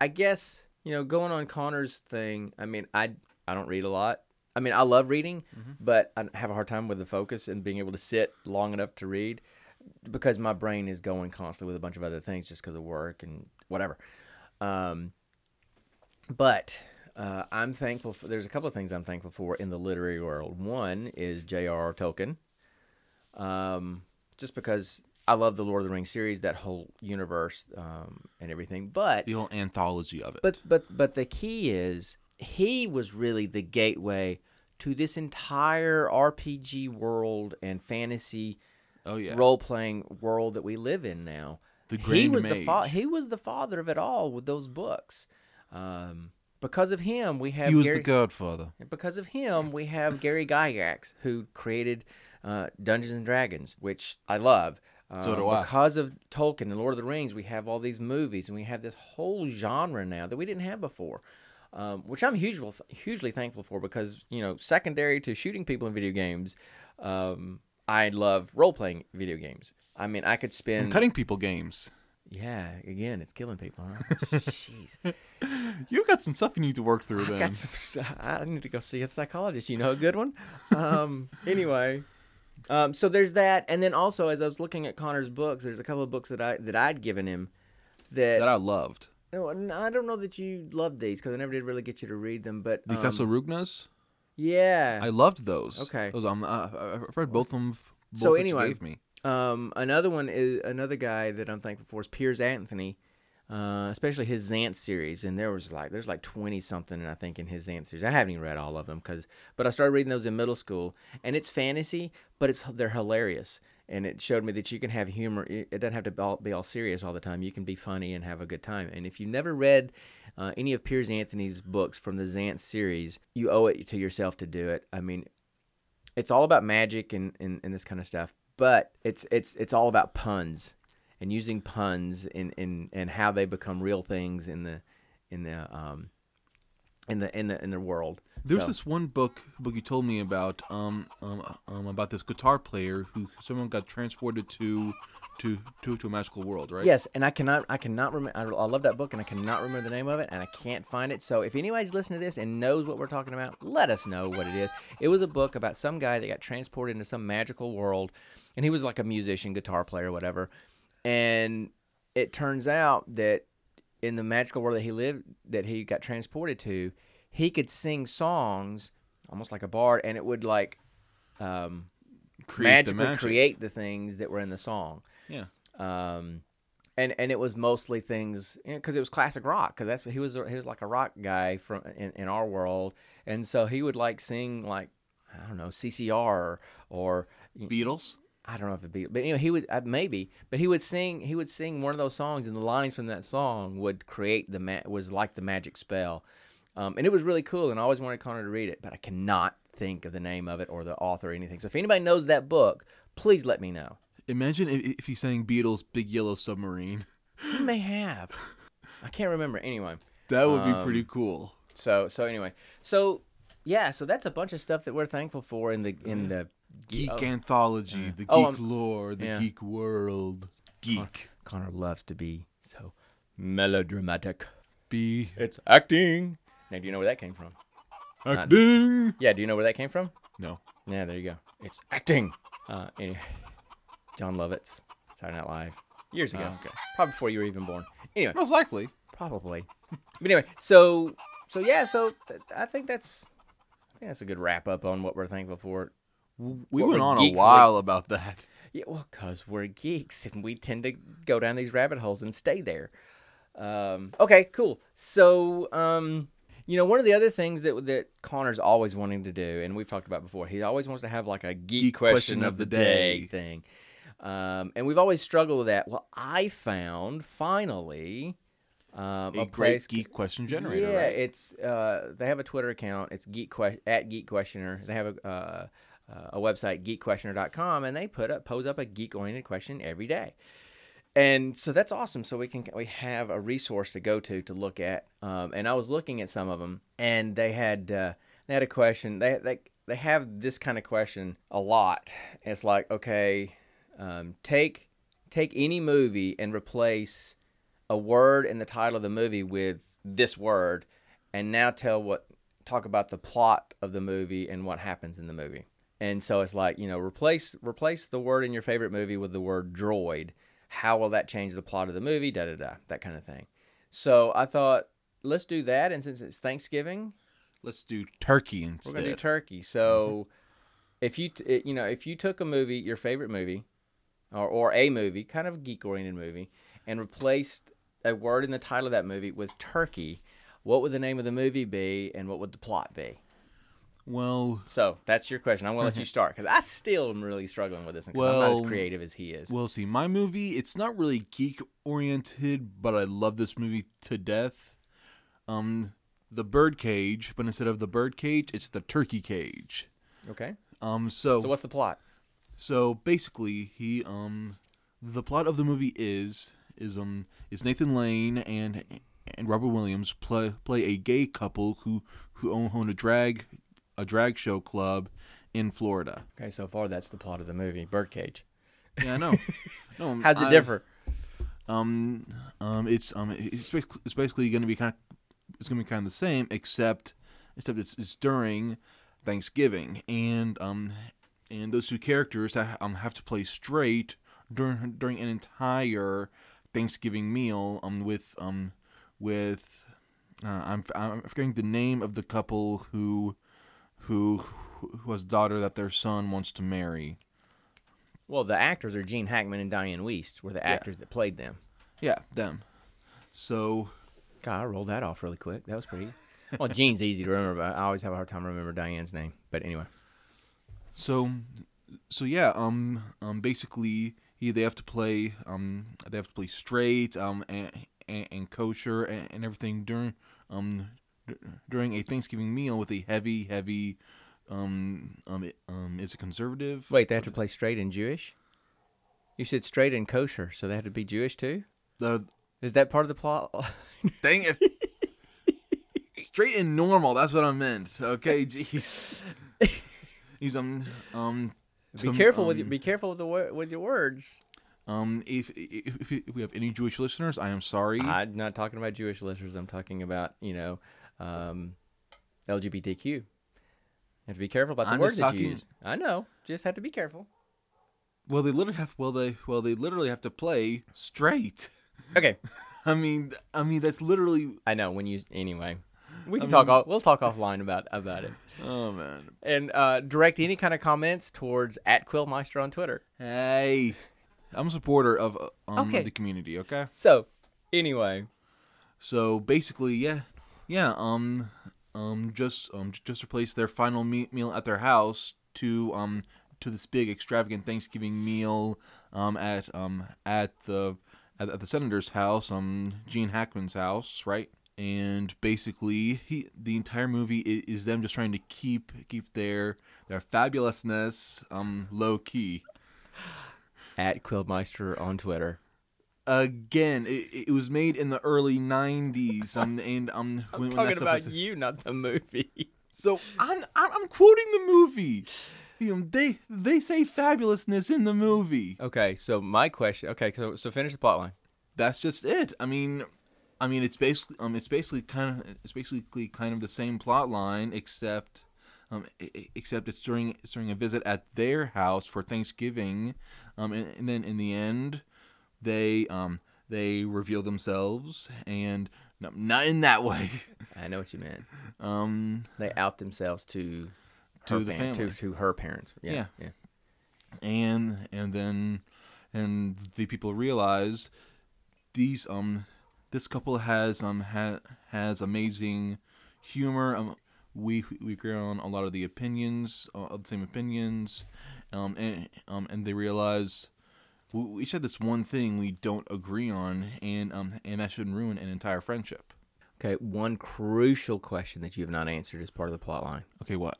I guess you know, going on Connor's thing. I mean, I I don't read a lot. I mean, I love reading, but I have a hard time with the focus and being able to sit long enough to read because my brain is going constantly with a bunch of other things just because of work and whatever. Um, but uh, I'm thankful for. There's a couple of things I'm thankful for in the literary world. One is J.R.R. Tolkien um, just because I love the Lord of the Rings series, that whole universe um, and everything. But The whole anthology of it. but but but the key is he was really the gateway to this entire RPG world and fantasy oh yeah, role playing world that we live in now. The he Grand was the fa- he was the father of it all with those books. Um, because of him, we have he was Gary- the Godfather. because of him, we have Gary Gygax, who created uh, Dungeons and Dragons, which I love. So do Um, I. Because of Tolkien and Lord of the Rings, we have all these movies, and we have this whole genre now that we didn't have before, um, which I'm hugely, hugely thankful for. Because you know, secondary to shooting people in video games, um, I love role playing video games. I mean, I could spend. And cutting people games. Yeah, again, it's killing people. Huh? Jeez. You've got some stuff you need to work through. I Then got some. I need to go see a psychologist. You know, a good one. Um. anyway, um. So there's that, and then also as I was looking at Connor's books, there's a couple of books that I that I'd given him that. that I loved. no, I don't know that you loved these because I never did really get you to read them, but The um, Castle Rugnas. yeah. I loved those. Okay. Those, um, uh, I've read both of them. Both So anyway, gave me. Um, another one is another guy that I'm thankful for is Piers Anthony, uh, especially his Xanth series. And there was like there's like twenty something, I think, in his Xanth series. I haven't even read all of them because, but I started reading those in middle school, and it's fantasy, but it's they're hilarious. And it showed me that you can have humor. It it doesn't have to be all, be all serious all the time. You can be funny and have a good time. And if you never read uh, any of Piers Anthony's books from the Xanth series, you owe it to yourself to do it. I mean, it's all about magic and, and, and this kind of stuff, but it's it's it's all about puns and using puns in, in and how they become real things in the in the um in the in the in the world. There's So- this one book book you told me about um, um um about this guitar player who someone got transported to to to, to a magical world, right? Yes, and I cannot, I cannot remember. I, I love that book, and I cannot remember the name of it, and I can't find it. So if anybody's listening to this and knows what we're talking about, let us know what it is. It was a book about some guy that got transported into some magical world, and he was like a musician, guitar player, whatever. And it turns out that in the magical world that he lived, that he got transported to, he could sing songs almost like a bard, and it would like um, Create the magically magic. create the things that were in the song Yeah. um, and and it was mostly things because it was classic rock because that's he was he was like a rock guy from in, in our world, and so he would like sing like I don't know CCR or, Beatles. I don't know if it'd be, but anyway, he would uh, maybe, but he would sing he would sing one of those songs, and the lines from that song would create the ma- was like the magic spell, um, and it was really cool, and I always wanted Connor to read it, but I cannot think of the name of it or the author or anything. So if anybody knows that book, please let me know. Imagine if, if he sang Beatles' "Big Yellow Submarine." He may have. I can't remember. Anyway, That would be Um, pretty cool. so so anyway, so yeah, so that's a bunch of stuff that we're thankful for in the in the Geek oh, anthology, the geek Oh, lore, the yeah. geek world. Geek. Connor loves to be so melodramatic. Be It's acting. Now, do you know where that came from? acting. Yeah, do you know where that came from? No. Yeah, there you go. It's acting. Uh, anyway, Jon Lovitz, Saturday Night Live, years ago. Oh, okay. Probably before you were even born. Anyway, Most likely. probably. but anyway, so so yeah, so th- I think that's I think that's a good wrap up on what we're thankful for. We went on a while about that. Yeah, well, cause we're geeks and we tend to go down these rabbit holes and stay there. Um, okay, cool. So, um, you know, one of the other things that that Connor's always wanting to do, and we've talked about before, he always wants to have like a geek, Geek question, of the day, day. thing. Um, and we've always struggled with that. Well, I found finally um, A a great geek question generator. yeah, right? it's uh, they have a Twitter account. It's geek que- at geek questioner. They have a uh, uh, a website geekquestioner.com, and they put up pose up a geek oriented question every day. And so that's awesome. So we can we have a resource to go to to look at. Um, and I was looking at some of them, and they had uh, they had a question. They they they have this kind of question a lot. It's like okay, um, take take any movie and replace a word in the title of the movie with this word, and now tell what talk about the plot of the movie and what happens in the movie. And so it's like you know replace replace the word in your favorite movie with the word droid. How will that change the plot of the movie? Da da da. That kind of thing. So I thought let's do that, and since it's Thanksgiving, Let's do turkey instead. we're gonna do turkey. So mm-hmm. if you t- you know if you took a movie, your favorite movie, or or a movie, kind of geek oriented movie, and replaced a word in the title of that movie with turkey, what would the name of the movie be, and what would the plot be? Well, So that's your question. I'm gonna let you start because I still am really struggling with this Well, I'm not as creative as he is. well, see, my movie, it's not really geek oriented, but I love this movie to death. Um, the birdcage, but instead of the birdcage, it's the turkey cage. Okay. Um, so So what's the plot? So basically, he um, the plot of the movie is is um is Nathan Lane and and Robert Williams play play a gay couple who who own, own a drag a drag show club in Florida. Okay, so far that's the plot of the movie, Birdcage. Yeah, I know. no, How's it I- differ? Um, um, it's um, it's basically, it's basically going to be kind of it's going to be kind of the same, except except it's, it's during Thanksgiving, and um, and those two characters ha- um have to play straight during during an entire Thanksgiving meal um with um with uh, I'm I'm forgetting the name of the couple who who who has a daughter that their son wants to marry. Well, the actors are Gene Hackman and Dianne Wiest were the actors that played them. Yeah, them. So God, I rolled that off really quick. That was pretty. Well, Gene's easy to remember, but I always have a hard time remembering Dianne's name. But anyway, So, so yeah, um, um, basically, he they have to play, um, they have to play straight, um, and and, and kosher and, and everything during um d- during a Thanksgiving meal with a heavy heavy um um um is it conservative? Wait, they have to play straight and Jewish. You said straight and kosher, so they have to be Jewish too. The Is that part of the plot? dang it. Straight and normal. That's what I meant. Okay, jeez. He's um um. be to- careful with your, um, be careful with the with your words. Um, if, if if we have any Jewish listeners, I am sorry. I'm not talking about Jewish listeners. I'm talking about you know um, LGBTQ. You have to be careful about the I'm words that you use. I know. Just have to be careful. well, they literally have. Well, they well they literally have to play straight. Okay. I mean, I mean that's literally. I know when you anyway. We can I talk. mean- Off, we'll talk offline about about it. Oh man. And uh, direct any kind of comments towards at Quillmeister on Twitter. Hey, I'm a supporter of uh, um Okay. the community. Okay. So, anyway, So basically, yeah, yeah. Um, um, just um, just replace their final me- meal at their house to um to this big extravagant Thanksgiving meal um at um at the at, at the senator's house um Gene Hackman's house, right? And basically, he the entire movie is, is them just trying to keep keep their their fabulousness um low key. at Quillmeister on Twitter. Again, it, it was made in the early '90s, um, and um, I'm when, when talking stuff about you, not the movie. So I'm I'm, I'm quoting the movie. They they say fabulousness in the movie. Okay, so my question. Okay, so so finish the plot line. That's just it. I mean, I mean it's basically um it's basically kind of it's basically kind of the same plot line except um except it's during it's during a visit at their house for Thanksgiving, um and, and then in the end they um they reveal themselves and no, not in that way. I know what you meant. Um They out themselves to To her the fam- family. to, to her parents. Yeah, Yeah. yeah. and and then and the people realize these um this couple has um ha- has amazing humor um we we agree on a lot of the opinions uh, of the same opinions um and um and they realize we each have this one thing we don't agree on and um and that shouldn't ruin an entire friendship Okay, one crucial question that you have not answered as part of the plot line. okay what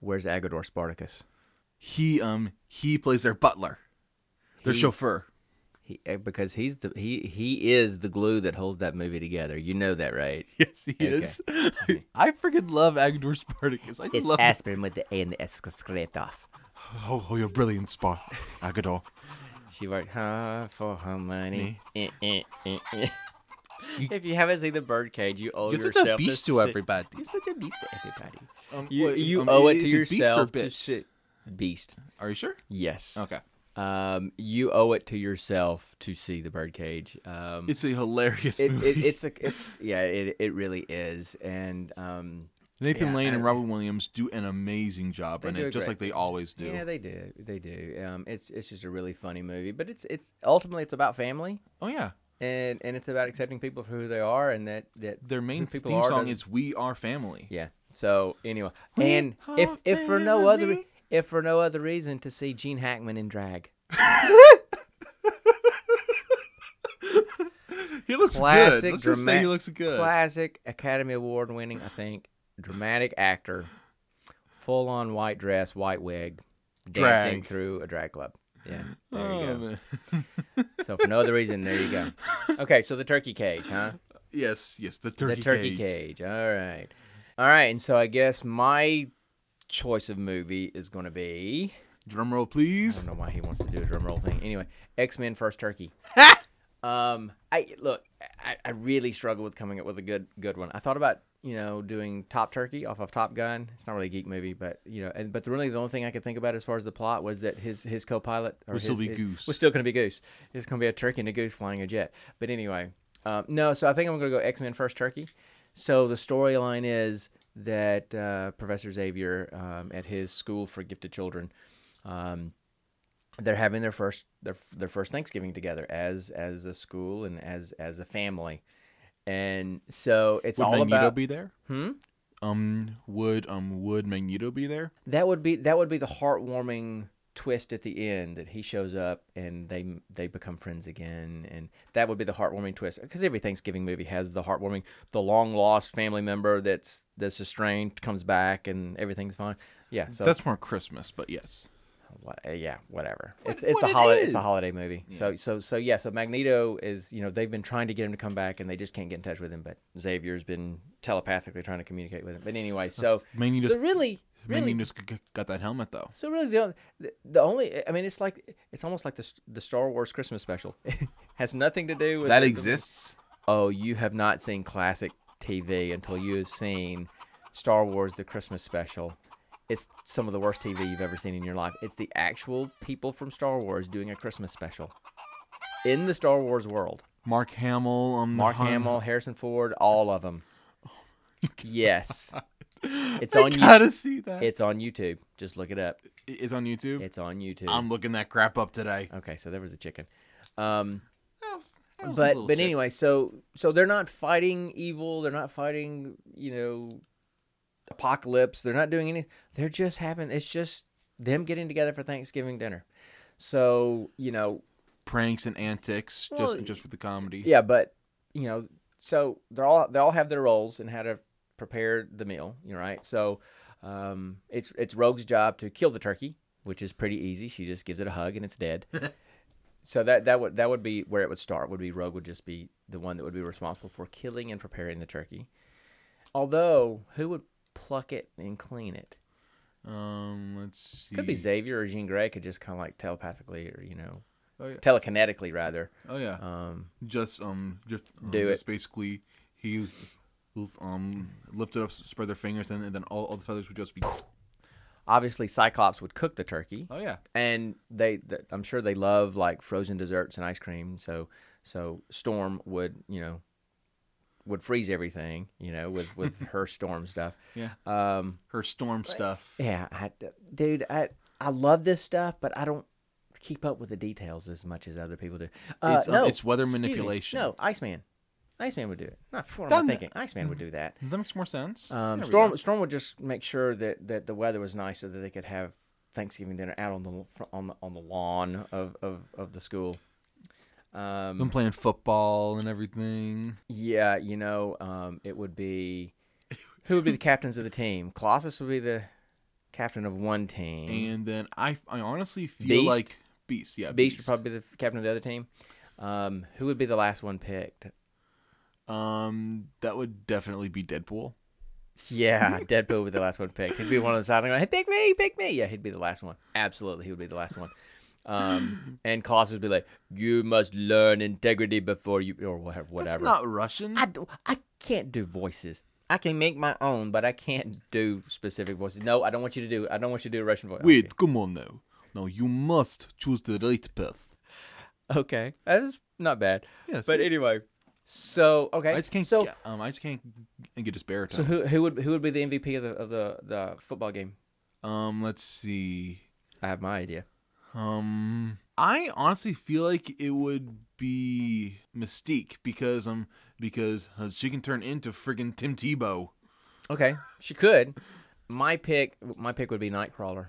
Where's Agador Spartacus? he um he plays their butler their He- chauffeur He, eh, because he's the he he is the glue that holds that movie together. You know that, right? Yes, he Okay. is. I freaking love Agador Spartacus. I just love. aspirin with the A and the S scraped off. Oh, oh, you're brilliant, Spot. Agador. She worked hard for her money. Eh, eh, eh, eh. You- if you haven't seen the birdcage, you owe You're yourself such a beast to sit- everybody. You're such a beast to everybody. Um, You wait, you um, owe it to beast or yourself to bitch? sit. Beast. Are you sure? Yes. Okay. Um, you owe it to yourself to see the birdcage. Um, It's a hilarious it, movie. it, it's a it's yeah it it really is and um Nathan yeah, Lane and Robin Williams do an amazing job in it, just like they always do. yeah they do they do um it's it's just a really funny movie but it's it's ultimately it's about family oh yeah. and and it's about accepting people for who they are and that that Their main people theme are song is "We Are Family." yeah so anyway We and if are if for no other if for no other reason to see Gene Hackman in drag He looks Classic good. Let's just say he looks good. classic Academy Award winning I think dramatic actor full on white dress white wig dancing Drag. through a drag club yeah there you Oh, go man. So for no other reason, there you go. Okay, so the turkey cage, huh? yes, yes, the turkey, cage. the turkey cage. cage. All right, all right. And so I guess my choice of movie is going to be. Drum roll, I don't know why he wants to do a drum roll thing. Anyway, X Men First Turkey. um, I look, I, I really struggle with coming up with a good good one. I thought about you know doing Top Turkey off of Top Gun. It's not really a geek movie, but you know, and but really the only thing I could think about as far as the plot was that his his co-pilot or Would still be his- Goose. Was still going to be Goose. It's going to be a turkey and a goose flying a jet. But anyway, um, no. So I think I'm going to go X Men First Turkey. So the storyline is that uh, Professor Xavier um, at his school for gifted children. Um, they're having their first their their first Thanksgiving together as as a school and as as a family, and so it's Would all Magneto about be there? hmm Um, would um would Magneto be there? that would be that would be the heartwarming twist at the end that he shows up and they they become friends again and that would be the heartwarming twist because every Thanksgiving movie has the heartwarming the long lost family member that's that's estranged comes back and everything's fine yeah so That's more Christmas, but yes. What, uh, yeah, whatever. What- It's it's what a it holiday. It's a holiday movie. So so so yeah. So Magneto is you know they've been trying to get him to come back and they just can't get in touch with him. But Xavier's been telepathically trying to communicate with him. But anyway, so Magneto so really really Magneto just g- g- got that helmet though. so really the, only- the the only I mean it's like it's almost like the the Star Wars Christmas special. has nothing to do with That the- the- exists. oh, you have not seen classic TV until you have seen Star Wars the Christmas special. It's some of the worst TV you've ever seen in your life. It's the actual people from Star Wars doing a Christmas special in the Star Wars world. Mark Hamill. Um, Mark Hamill, Harrison Ford, all of them. Yes, it's I on gotta see that. It's on YouTube. Just look it up. it's on YouTube. It's on YouTube. I'm looking that crap up today. okay, so there was a chicken. Um, That was- that was but but chick. anyway, so so they're not fighting evil. They're not fighting you know apocalypse. They're not doing any. They're just having. It's just them getting together for Thanksgiving dinner. So you know, pranks and antics Well, just just for the comedy. yeah, but you know, so they're all they all have their roles and how to prepare the meal. You know, right? So um, it's it's Rogue's job to kill the turkey, which is pretty easy. She just gives it a hug and it's dead. so that that would that would be where it would start. Would be Rogue would just be the one that would be responsible for killing and preparing the turkey. Although, who would pluck it and clean it? Um, let's see. Could be Xavier or Jean Grey. Could just kind of like telepathically or you know Oh yeah. telekinetically rather. Oh yeah. Um, just um, just um, Do just Basically, he um lifted up, spread their fingers, and, and then all, all the feathers would just be. obviously, Cyclops would cook the turkey. Oh yeah. and they th- i'm sure they love like frozen desserts and ice cream so so storm would you know would freeze everything you know with with her storm stuff Yeah. um Her storm stuff. yeah I, dude i i love this stuff but i don't keep up with the details as much as other people do uh, It's, um, no it's weather me. manipulation. no iceman iceman would do it not for what i That- thinking iceman would do that That makes more sense. um, Storm. Storm would just make sure that, that the weather was nice so that they could have Thanksgiving dinner out on the on the on the lawn of, of, of the school. Um, playing football and everything. yeah, you know, um, it would be who would be the captains of the team? Colossus would be the captain of one team. And then I, I honestly feel Beast? like Beast. Yeah, Beast would probably be the captain of the other team. Um, who would be the last one picked? Um, that would definitely be Deadpool. Yeah, Deadpool would be the last one picked. He'd be one of the side going, "Hey, pick me, pick me." Yeah, he'd be the last one. Absolutely, he would be the last one. Um, and Colossus would be like, "You must learn integrity before you," or whatever. whatever. That's not Russian. I, do, I can't do voices. I can make my own, but I can't do specific voices. No, I don't want you to do. I don't want you to do a Russian voice. Wait, come on now. No, you must choose the right path. Okay, that's not bad. Yeah, But anyway, so okay, I just can't. so get, um, I just can't get his so baritone. who who would who would be the MVP of the of the the football game? um, let's see. I have my idea. Um, I honestly feel like it would be Mystique because um because uh, she can turn into friggin' Tim Tebow. Okay, she could. My pick, my pick would be Nightcrawler,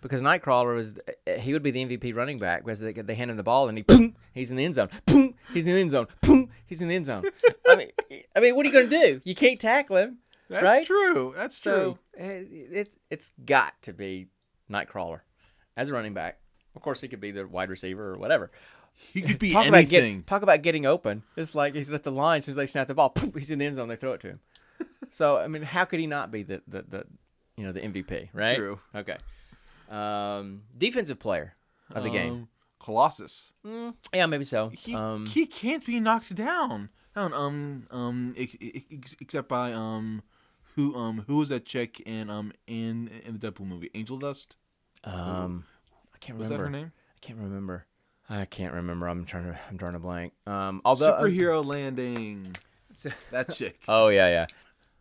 because Nightcrawler is he would be the MVP running back because they, they hand him the ball and he boom, he's in the end zone, boom, he's in the end zone, boom, he's in the end zone. I mean, I mean, what are you gonna do? You can't tackle him, That's right? true. That's So it, it's it's got to be Nightcrawler as a running back. Of course, he could be the wide receiver or whatever. He could be talk about anything. getting talk about getting open. It's like he's at the line as soon as they snap the ball, poof, he's in the end zone. They throw it to him. so I mean, how could he not be the the, the you know the MVP, right? True. Okay. Um, defensive player of the game. Um, Colossus. Mm, yeah, maybe so. He um, he can't be knocked down. down um um ex- ex- except by um who um who was that chick in um in in the Deadpool movie Angel Dust? Um, I can't Was remember. that her name? I can't remember. I can't remember. I'm trying to. I'm drawing a blank. Um, although Superhero landing. That chick. Oh yeah, yeah.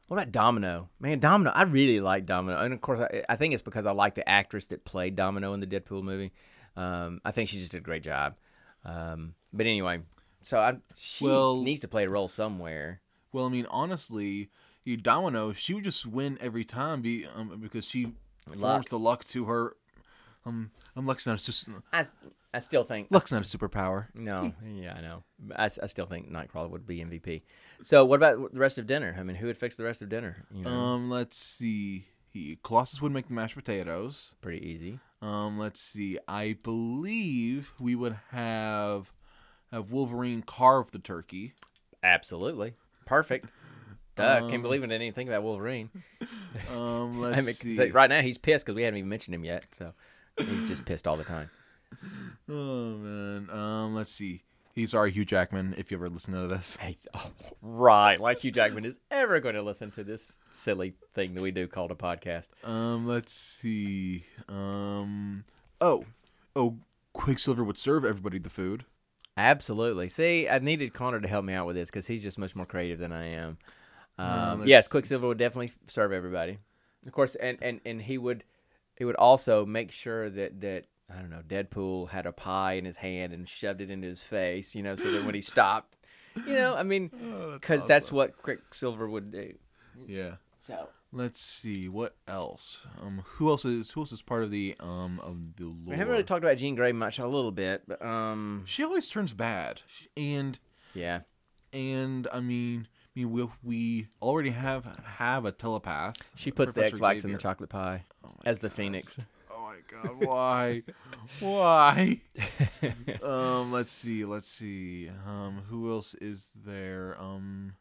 What about Domino? Man, Domino. I really like Domino, and of course, I, I think it's because I like the actress that played Domino in the Deadpool movie. Um, I think she just did a great job. Um, but anyway, so I, she Well- needs to play a role somewhere. Well, I mean, honestly, you Domino, she would just win every time be, um, because she Luck. forms the luck to her um, um, Luck's not a su- I I still think Luck's not a superpower. no. Yeah, I know. I, I still think Nightcrawler would be MVP. So what about the rest of dinner? I mean, who would fix the rest of dinner? You know, Um, let's see. He Colossus would make the mashed potatoes. pretty easy. Um, let's see. I believe we would have have Wolverine carve the turkey. Absolutely perfect. Duh, Um, can't believe I didn't even think about Wolverine. Um, let's mean, see. right now he's pissed because we haven't even mentioned him yet. So he's just pissed all the time. Oh man. Um, let's see. He's sorry, Hugh Jackman. If you ever listen to this. He's, oh, right, like Hugh Jackman is ever going to listen to this silly thing that we do called a podcast. Um, let's see. Um, oh, oh, Quicksilver would serve everybody the food. Absolutely. See, I needed Connor to help me out with this because he's just much more creative than I am. Um, let's yes. Quicksilver would definitely serve everybody, of course, and, and, and he would he would also make sure that that I don't know Deadpool had a pie in his hand and shoved it into his face, you know, so that when he stopped, you know, I mean, Oh, because that's what Quicksilver would do. Yeah. So Let's see what else. Um, who else is who else is part of the um of the lore? we haven't really talked about Jean Grey much, a little bit, but um, she always turns bad, and yeah, and I mean, I mean we we already have have a telepath. she puts the Professor X-Lax in the chocolate pie as the Phoenix. Oh my god, why? why? Um, let's see, let's see. Um, who else is there? Um,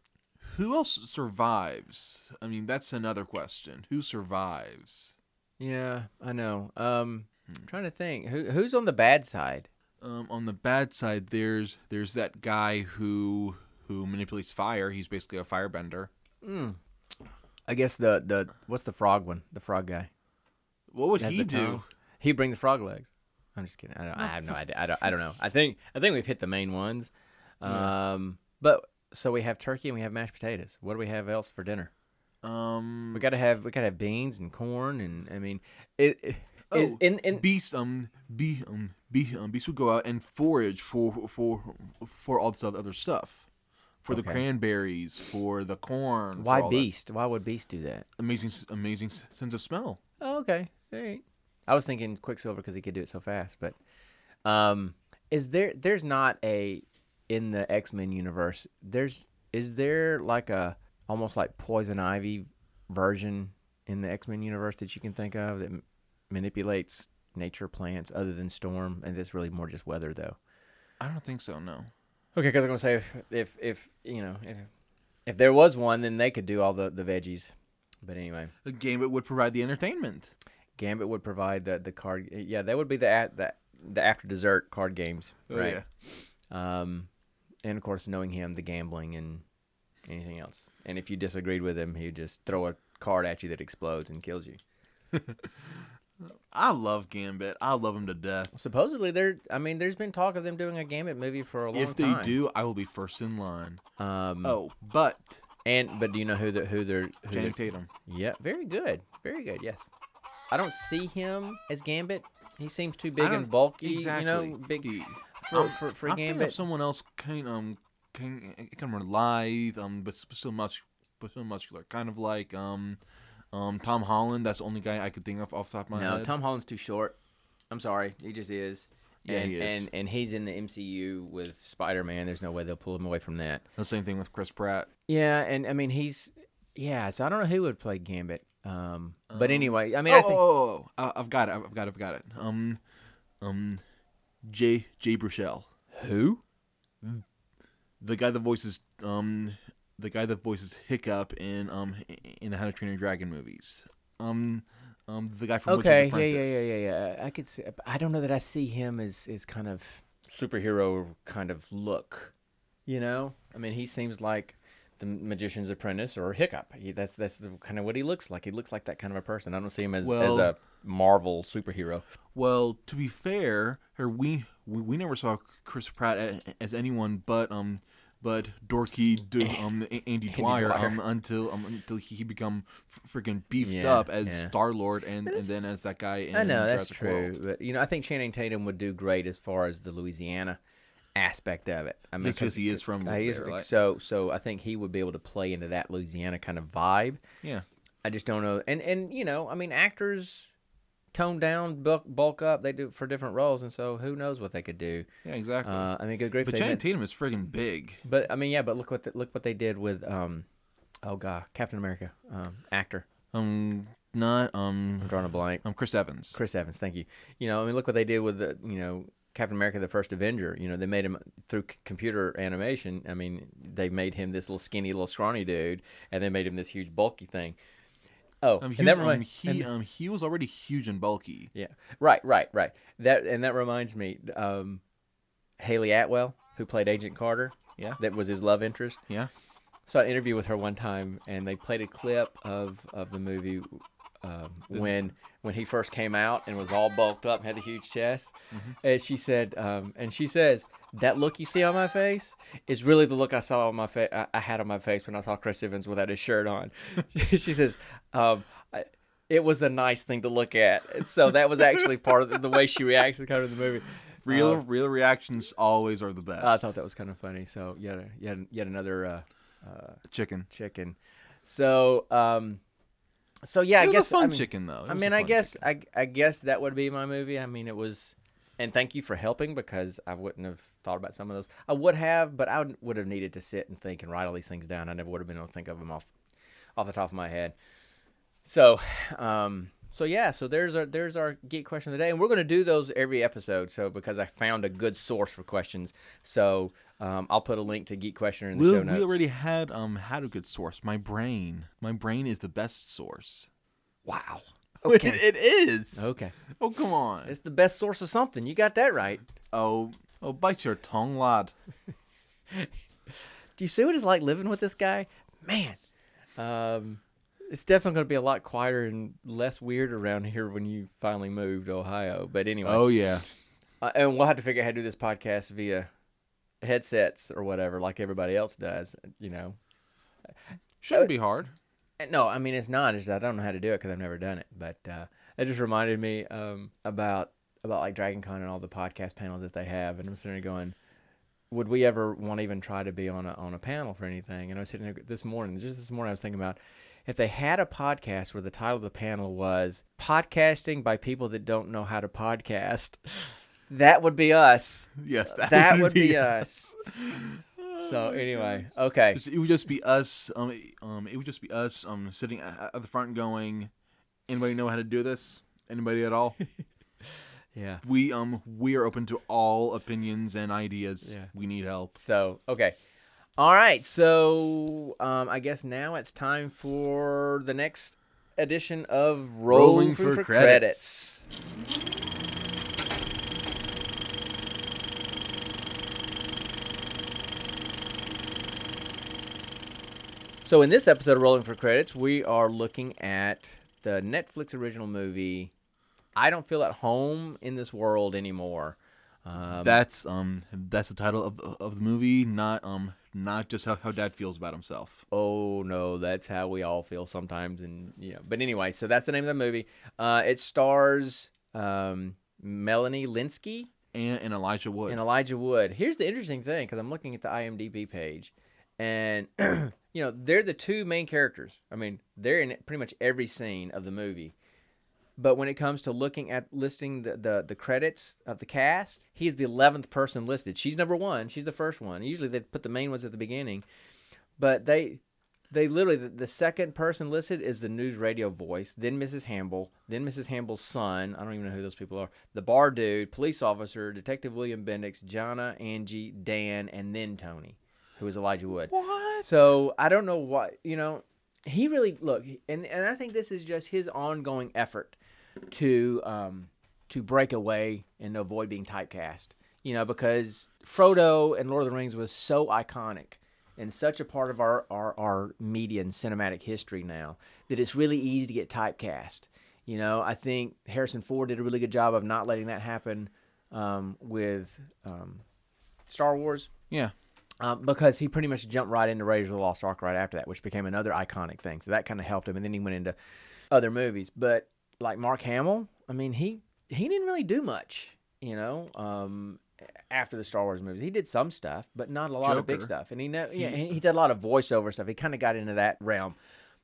who else survives? I mean, that's another question. Who survives? Yeah, I know. Um, I'm trying to think who who's on the bad side. Um, on the bad side, there's there's that guy who who manipulates fire. He's basically a firebender. Mm. I guess the the what's the frog one? The frog guy. What would he do? tongue. He bring the frog legs. I'm just kidding. I don't. I have no idea. I don't. I don't know. I think I think we've hit the main ones. Um, but so we have turkey and we have mashed potatoes. What do we have else for dinner? Um, We gotta have we gotta have beans and corn and I mean it, it is Oh, in in Beast um be um be um Beast would go out and forage for for for all this other stuff, for the cranberries, for the corn. why beast? Why would beast do that? Amazing, amazing sense of smell. Oh, okay. All right. I was thinking Quicksilver because he could do it so fast, but um, is there? There's not a in the X Men universe. There's is there like a almost like Poison Ivy version in the X Men universe that you can think of that m- manipulates nature plants other than Storm, and it's really more just weather though. I don't think so. No. Okay, because I'm gonna say if, if if you know if, if there was one, then they could do all the the veggies. But anyway. The Gambit would provide the entertainment. Gambit would provide the the card. Yeah, that would be the at the the after dessert card games, Oh, right? Um, and of course, knowing him, the gambling and anything else. And if you disagreed with him, he'd just throw a card at you that explodes and kills you. I love Gambit. I love him to death. Supposedly, there. I mean, there's been talk of them doing a Gambit movie for a long time. If they time. do, I will be first in line. um, Oh, but and but do you know who the who they're who Channing they're- Tatum. Yeah, very good, very good. Yes, I don't see him as Gambit. He seems too big and bulky. Exactly. You know, big for for, for thinking Gambit. of someone else kind um kind kind of lithe um but still much but still muscular kind of like um um Tom Holland that's the only guy I could think of off the top of my No, head. No, Tom Holland's too short. I'm sorry, he just is. Yeah, and, he is. And and he's in the MCU with Spider Man. There's no way they'll pull him away from that. the same thing with Chris Pratt. Yeah, and I mean he's yeah. So I don't know who would play Gambit. Um, but Um, anyway, I mean oh, I think oh, oh, oh, I- I've got it. I've got it. I've got it. Um um Jay Jay Baruchel, who? the guy that voices um the guy that voices Hiccup in um in the How to Train Your Dragon movies. Um um the guy from Okay, yeah, yeah, yeah, yeah, yeah. I could see. I don't know that I see him as as kind of superhero kind of look. You know, I mean, he seems like the Magician's Apprentice or Hiccup. He, that's that's the, kind of what he looks like. He looks like that kind of a person. I don't see him as as a Marvel superhero. Well, to be fair, we we, we never saw Chris Pratt as anyone but um but dorky um A- Andy Dwyer, Dwyer. um until um until he, he become freaking beefed Yeah, up as yeah. Star Lord and, and then as that guy in I know that's true, World. but you know, I think Channing Tatum would do great as far as the Louisiana aspect of it. I mean, Just 'cause he is from uh, he is- there, like- so so I think he would be able to play into that Louisiana kind of vibe. Yeah. I just don't know, and and you know, I mean, actors tone down, bulk, bulk up. They do for different roles, and so who knows what they could do. Yeah, exactly. Uh, I mean, good grief. but Channing Tatum is friggin' big. But I mean, yeah. But look what the, look what they did with um, oh god, Captain America, um, actor. Um, not um, I'm drawing a blank. um, Chris Evans. Chris Evans, thank you. You know, I mean, look what they did with the, you know, Captain America: The First Avenger. You know, they made him through c- computer animation. I mean, they made him this little skinny, little scrawny dude, and they made him this huge, bulky thing. Oh, Um, was, that um, remind- he and- um he was already huge and bulky. yeah, right, right, right. That and that reminds me, um, Hayley Atwell, who played Agent Carter. Yeah. that was his love interest. Yeah. So I interviewed with her one time, and they played a clip of of the movie um, when when he first came out and was all bulked up and had the huge chest. And she said, um, and she says that look you see on my face is really the look I saw on my face. I, I had on my face when I saw Chris Evans without his shirt on. she says. Um, I, it was a nice thing to look at, and so that was actually part of the, the way she reacts to kind of the movie. Real Uh, real reactions always are the best. I thought that was kind of funny. So yet, a- yet, yet another uh, uh, chicken. chicken. So, um, so yeah, I guess fun I mean, chicken though. I mean, I guess chicken. I, I guess that would be my movie. I mean, it was, and thank you for helping because I wouldn't have thought about some of those. I would have, but I would, would have needed to sit and think and write all these things down. I never would have been able to think of them off, off the top of my head. So, um, so yeah, so there's our there's our geek question of the day, and we're gonna do those every episode. So because I found a good source for questions, so um, I'll put a link to geek questioner in the we, show notes. we already had um had a good source. My brain. My brain is the best source. wow. It, it is. Okay. Oh come on. It's the best source of something. You got that right. Oh oh bite your tongue, lad. Do you see what it's like living with this guy? Man, um, it's definitely going to be a lot quieter and less weird around here when you finally move to Ohio. But anyway, Oh yeah. uh, and we'll have to figure out how to do this podcast via headsets or whatever, like everybody else does. You know, Shouldn't be hard. No, I mean it's not. It's just I don't know how to do it because I've never done it. But uh, it just reminded me um, about about like Dragon Con and all the podcast panels that they have, and I'm sitting there going, would we ever want to even try to be on a on a panel for anything? And I was sitting there this morning, just this morning, I was thinking about if they had a podcast where the title of the panel was "Podcasting by People That Don't Know How to Podcast." That would be us. Yes, that, That would be us. So anyway, okay. It would just be us. Um, it- um, it would just be us. Um, sitting at, the front, going, "Anybody know how to do this? Anybody at all?" Yeah. we um, we are open to all opinions and ideas. Yeah. We need help. So okay, all right. So um, I guess now it's time for the next edition of Rolling, Rolling for, for credits. So in this episode of Rolling for Credits, we are looking at the Netflix original movie. I don't feel at home in this world anymore. Um, That's um, that's the title of of the movie. Not um, not just how, how Dad feels about himself. oh no, that's how we all feel sometimes, and you know. But anyway, so that's the name of the movie. Uh, it stars um, Melanie Lynskey And, and Elijah Wood. and Elijah Wood. Here's the interesting thing, because I'm looking at the IMDb page, and you know they're the two main characters. I mean, they're in pretty much every scene of the movie. But when it comes to looking at listing the, the, the credits of the cast, he's the eleventh person listed. She's number one. She's the first one. Usually they put the main ones at the beginning, but they they literally the, the second person listed is the news radio voice, then Mrs. Hamble, then Mrs. Hamble's son. I don't even know who those people are. The bar dude, police officer, Detective William Bendix, Jonna, Angie, Dan, and then Tony, who is Elijah Wood. what? So I don't know what you know. He really look, and and I think this is just his ongoing effort to um to break away and avoid being typecast. You know, because Frodo and Lord of the Rings was so iconic and such a part of our our, our media and cinematic history now that it's really easy to get typecast. You know, I think Harrison Ford did a really good job of not letting that happen um, with um, Star Wars yeah. Um, because he pretty much jumped right into Raiders of the Lost Ark right after that, which became another iconic thing. So that kind of helped him, and then he went into other movies. But like Mark Hamill, I mean, he he didn't really do much, you know. Um, after the Star Wars movies, he did some stuff, but not a lot of big stuff. And he know, yeah, he, he did a lot of voiceover stuff. He kind of got into that realm.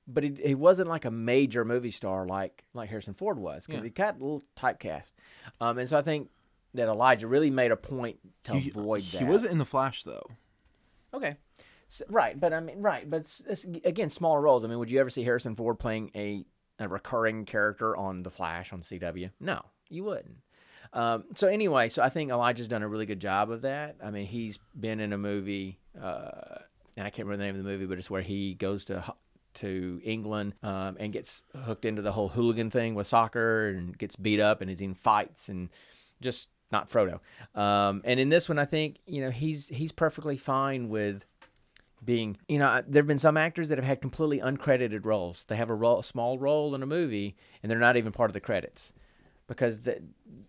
but he, he wasn't like a major movie star like like Harrison Ford was because Yeah. he got a little typecast. Um, and so I think that Elijah really made a point to He, avoid that. he wasn't in the Flash though. Okay. S right, but I mean, right, but again, smaller roles. I mean, would you ever see Harrison Ford playing a, a recurring character on The Flash on CW? No, you wouldn't. Um, so anyway, so I think Elijah's done a really good job of that. I mean, he's been in a movie, uh, and I can't remember the name of the movie, but it's where he goes to to England um, and gets hooked into the whole hooligan thing with soccer and gets beat up and is in fights and just not Frodo. Um, and in this one, I think you know he's he's perfectly fine with being you know there have been some actors that have had completely uncredited roles. They have a, role, a small role in a movie and they're not even part of the credits because the,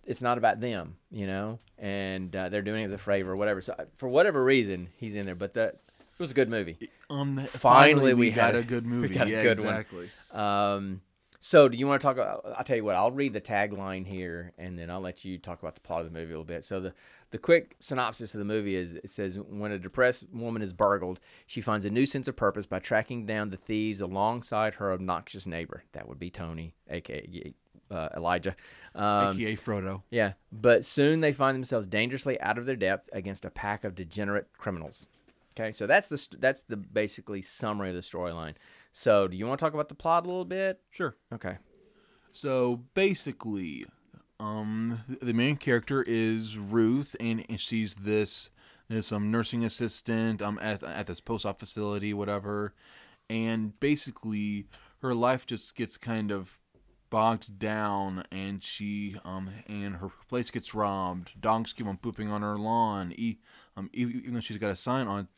it's not about them, you know, and uh, they're doing it as a favor or whatever. So for whatever reason, he's in there. But that it was a good movie. Um, Finally, finally, we we got had a- good we movie. got a yeah, good one. exactly. Um, so do you want to talk about, I'll tell you what, I'll read the tagline here and then I'll let you talk about the plot of the movie a little bit. So the, the quick synopsis of the movie is it says when a depressed woman is burgled, she finds a new sense of purpose by tracking down the thieves alongside her obnoxious neighbor. That would be Tony, aka uh, Elijah. Um, AKA Frodo. yeah, but soon they find themselves dangerously out of their depth against a pack of degenerate criminals. Okay, so that's the that's the basically summary of the storyline. So, do you want to talk about the plot a little bit? Sure. Okay. So basically, um, the main character is Ruth, and, and she's this this um nursing assistant um at at this post op facility, whatever, and basically her life just gets kind of bogged down, and she um and her place gets robbed. Dogs keep on pooping on her lawn. E, um even though she's got a sign on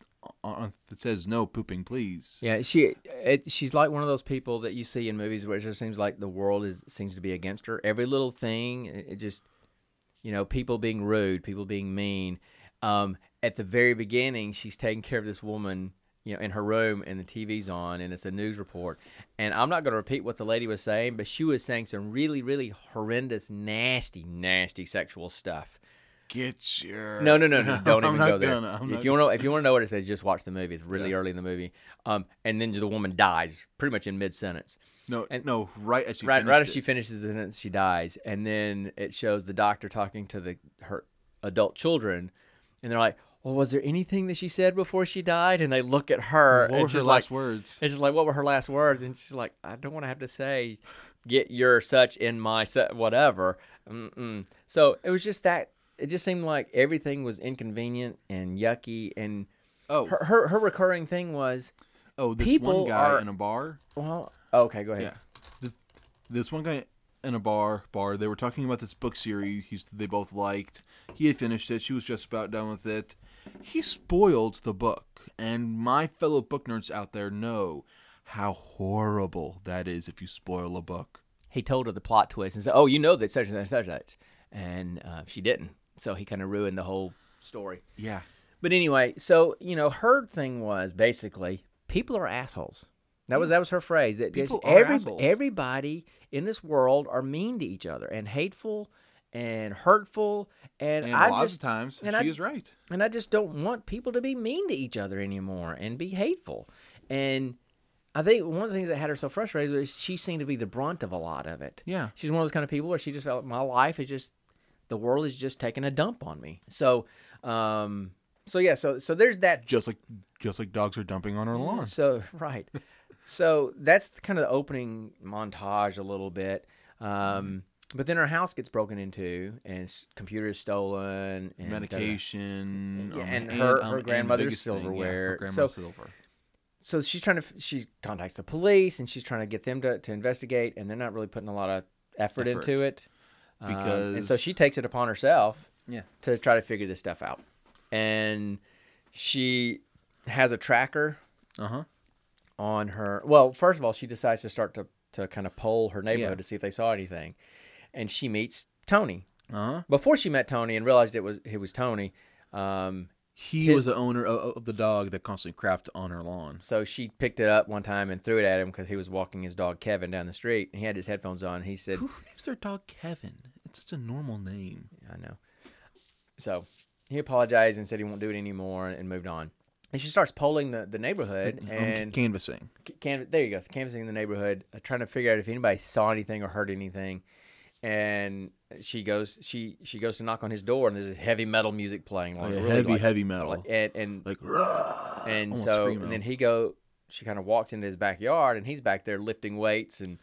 on that says no pooping, please. Yeah, she it, she's like one of those people that you see in movies where it just seems like the world is seems to be against her. Every little thing, it, just you know, people being rude, people being mean. Um, at the very beginning, she's taking care of this woman, you know, in her room, and the TV's on, and it's a news report. And I'm not going to repeat what the lady was saying, but she was saying some really, really horrendous, nasty, nasty sexual stuff. Get your No, no, no, no! Don't even go there. gonna, I'm if not you want to, if you want to know what it says, just watch the movie. It's really Yeah. early in the movie. Um, and then the woman dies pretty much in mid sentence. No, And- no, right as she right, right as finished she finishes the sentence, she dies, and then it shows the doctor talking to the her adult children, and they're like, "Well, was there anything that she said before she died?" And they look at her, What and were she's her like, last words? it's just like, "What were her last words?" And she's like, "I don't want to have to say, get your such in my su- whatever." Mm-mm. So it was just that. It just seemed like everything was inconvenient and yucky, and Oh, her her, her recurring thing was, oh, this one guy are- in a bar. well, okay, go ahead. Yeah, the, this one guy in a bar. Bar. They were talking about this book series he's, they both liked. He had finished it. She was just about done with it. He spoiled the book, and my fellow book nerds out there know how horrible that is if you spoil a book. he told her the plot twist and said, "Oh, you know that such and such and such," and uh, she didn't. So he kind of ruined the whole story. Yeah, But anyway, so you know, her thing was basically people are assholes. That was that was her phrase. That People are every, assholes. everybody in this world are mean to each other and hateful and hurtful. And, and I a lot just of times and she I- is right. and I just don't want people to be mean to each other anymore and be hateful. And I think one of the things that had her so frustrated was she seemed to be the brunt of a lot of it. Yeah. She's one of those kind of people where she just felt my life is just the world is just taking a dump on me. So, um, so yeah, so so there's that. Just like just like dogs are dumping on our lawn. So right, so that's kind of the opening montage a little bit. Um, but then her house gets broken into and s- computer is stolen and Medication. Yeah, um, and her- um, her and grandmother's biggest thing, yeah, her silverware. grandmother's So- silver. so she's trying to she contacts the police and she's trying to get them to, to investigate and they're not really putting a lot of effort, Effort. into it Um, and so she takes it upon herself Yeah. to try to figure this stuff out and she has a tracker Uh huh. on her well first of all she decides to start to, to kind of poll her neighborhood Yeah. to see if they saw anything and she meets tony Uh huh. before she met tony and realized it was it was tony um, He His- was the owner of, of the dog that constantly crapped on her lawn. So she picked it up one time and threw it at him because he was walking his dog Kevin down the street. And he had his headphones on. He said, Who names their dog Kevin? It's such a normal name. I know. So he apologized and said he won't do it anymore and moved on. and she starts polling the, the neighborhood Um, and canvassing. can there you go canvassing the neighborhood uh, trying to figure out if anybody saw anything or heard anything and she goes she she goes to knock on his door and there's heavy metal music playing Oh, like really heavy, like- heavy metal. like- and and Like, and so and then he go she kind of walks into his backyard and he's back there lifting weights and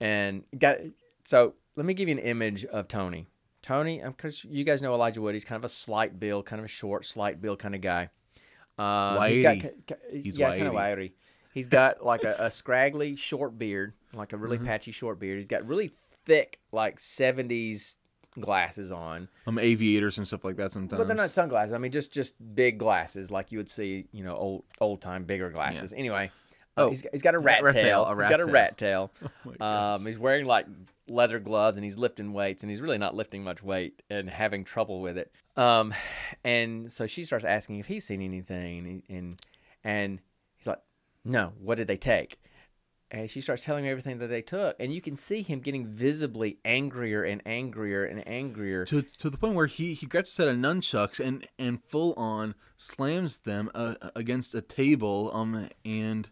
and got so let me give you an image of tony tony because you guys know elijah wood he's kind of a slight build kind of a short slight build kind of guy um, he's got Whitey. ki- ki- He's yeah kind of wiry he's got like a, a scraggly short beard like a really Mm-hmm. patchy short beard he's got really thick like 70s glasses on um, aviators and stuff like that sometimes. but they're not sunglasses. I mean, just just big glasses, like you would see, you know, old old time bigger glasses. Anyway, uh, Oh, he's, he's got a rat, rat tail. tail, a he's rat got a tail. rat tail. my gosh. um, he's wearing like leather gloves and he's lifting weights and he's really not lifting much weight and having trouble with it. Um, and so she starts asking if he's seen anything, and and, and he's like, "No, what did they take?" And she starts telling me everything that they took, and you can see him getting visibly angrier and angrier and angrier. to to the point where he he grabs a set of nunchucks and and full on slams them uh, against a table um and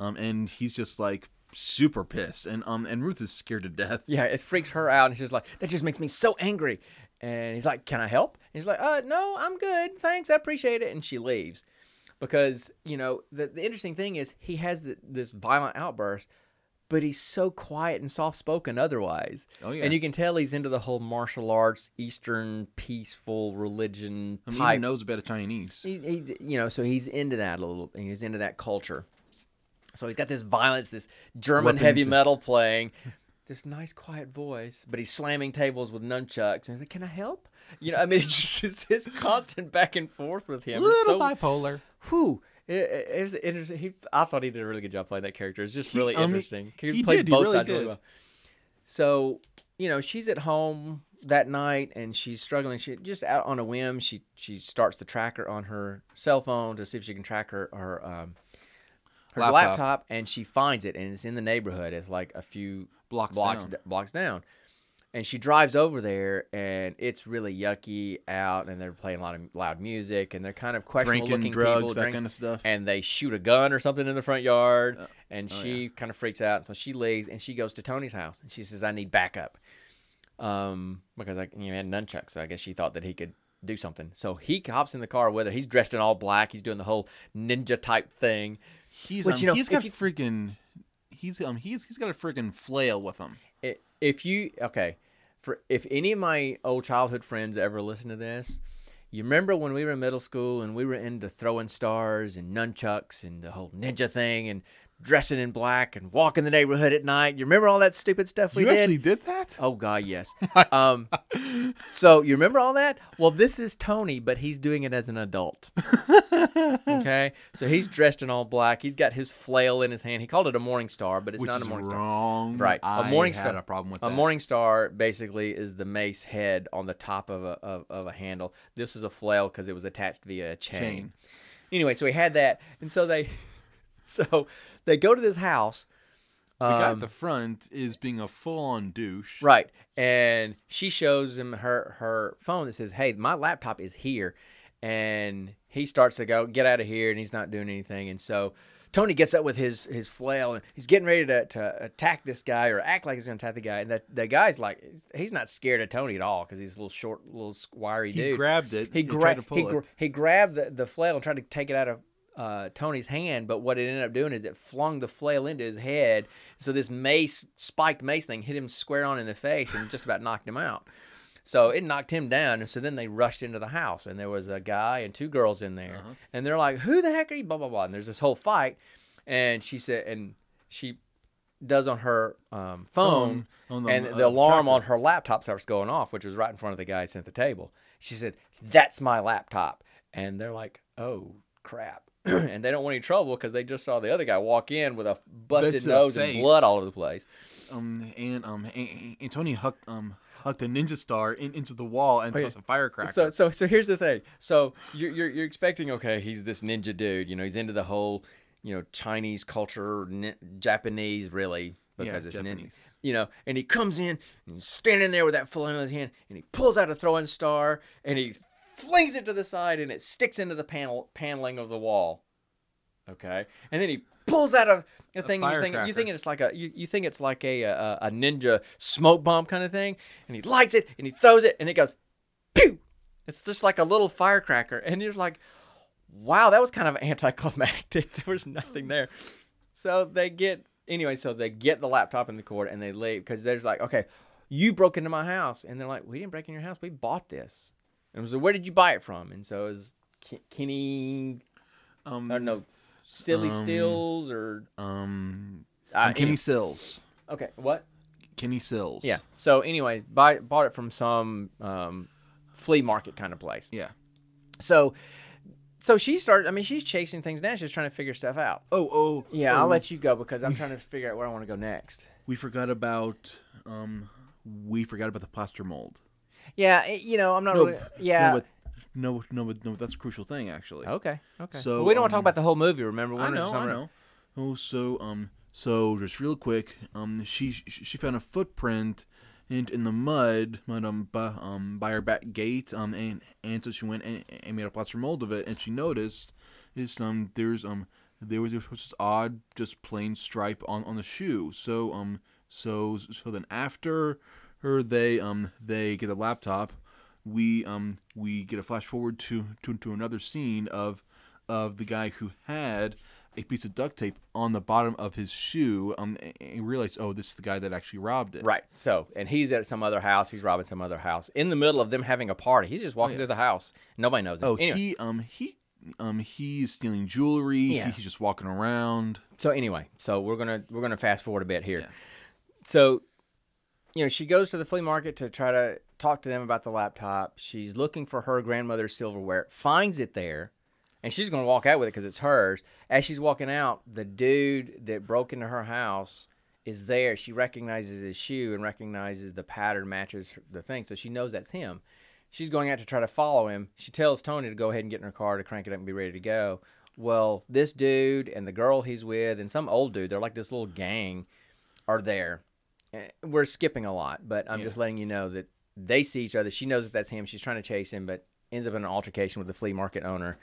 um and he's just like super pissed and um and Ruth is scared to death. Yeah, it freaks her out, and she's like, "That just makes me so angry." And he's like, "Can I help?" And he's like, "Uh, no, I'm good, thanks, I appreciate it." And she leaves because you know the the interesting thing is he has the, this violent outburst, but he's so quiet and soft spoken otherwise. Oh, yeah. and you can tell he's into the whole martial arts, Eastern peaceful religion I mean, he knows a bit of Chinese. he, he, you know, so he's into that a little. He's into that culture. So he's got this violence, this German Weapons heavy and- metal playing, this nice quiet voice, but he's slamming tables with nunchucks. And he's like, "Can I help?" You know, I mean, it's just it's constant back and forth with him. It's so, bipolar. whew, it, it, it was interesting. He, I thought he did a really good job playing that character. It's just really I mean, interesting. He, he played did, he both really sides really well. So, you know, she's at home that night and she's struggling. She just out on a whim. She she starts the tracker on her cell phone to see if she can track her her um, her laptop. Laptop. and she finds it and it's in the neighborhood. It's like a few Blocks blocks down. d- blocks down. And she drives over there, and it's really yucky out, and they're playing a lot of loud music, and they're kind of questionable Drinking, looking drugs, people, that drink- kind of stuff. and they shoot a gun or something in the front yard, and oh, she kind of freaks out. So she leaves, and she goes to Tony's house, and she says, "I need backup," um, because I you know, had nunchucks. So I guess she thought that he could do something. So he hops in the car with her. He's dressed in all black. He's doing the whole ninja type thing. He's Which, um, you know, he's got you- freaking he's um he's he's got a freaking flail with him. If you okay, for if any of my old childhood friends ever listen to this, you remember when we were in middle school and we were into throwing stars and nunchucks and the whole ninja thing and dressing in black and walking the neighborhood at night. You remember all that stupid stuff we you did? You actually did that? Oh God, yes. um, so you remember all that? Well, this is Tony, but he's doing it as an adult. okay, so he's dressed in all black. He's got his flail in his hand. He called it a morning star, but it's Which not a morning star. wrong. Right, a morning star. a problem with A that. morning star basically is the mace head on the top of a of, of a handle. This is a flail because it was attached via a chain. Chain. Anyway, so he had that, and so they, so they go to this house. The guy um, at the front is being a full-on douche. Right. And she shows him her her phone that says, "Hey, my laptop is here." And he starts to go, "Get out of here." And he's not doing anything. And so Tony gets up with his his flail and he's getting ready to, to attack this guy or act like he's going to attack the guy. And that the guy's like he's not scared of Tony at all cuz he's a little short, little wiry He dude. He grabbed it. he, gra- tried to pull he, it. he grabbed the, the flail and tried to take it out of uh, Tony's hand, but what it ended up doing is it flung the flail into his head. So this mace, spiked mace thing, hit him square on in the face and just about knocked him out. So it knocked him down, and so then they rushed into the house, and there was a guy and two girls in there, Uh-huh. and they're like, "Who the heck are you?" Blah blah blah. And there's this whole fight, and she said, and she does on her um, phone, Phone, on and uh, the alarm tracker. on her laptop starts going off, which was right in front of the guy sitting at the table. She said, "That's my laptop," and they're like, "Oh crap!" and they don't want any trouble because they just saw the other guy walk in with a busted Busted nose and blood all over the place. um and um Tony hucked um hucked a ninja star in, into the wall and Oh, yeah. tossed a firecracker. So, so, so here's the thing. So you're, you're you're expecting, okay, he's this ninja dude. You know, he's into the whole, you know, Chinese culture, ni- Japanese, really, because it's nin- Japanese. you know, and he comes in and he's standing there with that full in his hand, and he pulls out a throwing star, and he flings it to the side, and it sticks into the panel paneling of the wall. Okay, and then he pulls out a, a thing. And you think you think it's like a you, you think it's like a, a a ninja smoke bomb kind of thing, and he lights it and he throws it, and it goes, pew. It's just like a little firecracker, and you're like, wow, that was kind of anticlimactic. there was nothing there. So they get anyway. So they get the laptop in the court and they leave because there's like, okay, you broke into my house, and they're like, we didn't break in your house. We bought this. And I was like, where did you buy it from? And so it was Ke- Kenny, Um, I don't know, Silly Um, Stills or Um, uh, Kenny anyway. Sills. Okay, what? Kenny Sills. Yeah. So anyway, buy bought it from some um, flea market kind of place. Yeah. So, so she started. I mean, she's chasing things down. She's trying to figure stuff out. Oh, oh. Yeah, oh, I'll let you go because I'm trying to figure out where I want to go next. We forgot about. Um, we forgot about the plaster mold. Yeah, you know, I'm not No, really. Yeah. No, but no, no, but no, that's a crucial thing actually. okay. Okay. So, But we don't want to talk um, about the whole movie. Remember? We're I know, I know. Oh, so um, so just real quick, um, she she she found a footprint in in the mud, mud um, by, um by her back gate, um, and and so she went and, and made a plaster mold of it, and she noticed is um there's um there was just odd just plain stripe on on the shoe, so um so so then after her they um they get a laptop, we um we get a flash forward to to to another scene of of the guy who had a piece of duct tape on the bottom of his shoe um and realized oh this is the guy that actually robbed it Right. So, and he's at some other house. He's robbing some other house in the middle of them having a party. He's just walking through the house. Nobody knows him. oh Anyway, he um he um he's stealing jewelry Yeah. he, he's just walking around so anyway, so we're gonna we're gonna fast forward a bit here. Yeah. So, you know, she goes to the flea market to try to talk to them about the laptop. She's looking for her grandmother's silverware, finds it there, and she's gonna walk out with it because it's hers. As she's walking out, the dude that broke into her house is there. She recognizes his shoe and recognizes the pattern matches the thing, so she knows that's him. She's going out to try to follow him. She tells Tony to go ahead and get in her car to crank it up and be ready to go. Well, this dude and the girl he's with and some old dude, they're like this little gang, are there. Eh, We're skipping a lot, but I'm Yeah. just letting you know that they see each other. She knows that that's him. She's trying to chase him, but ends up in an altercation with the flea market owner,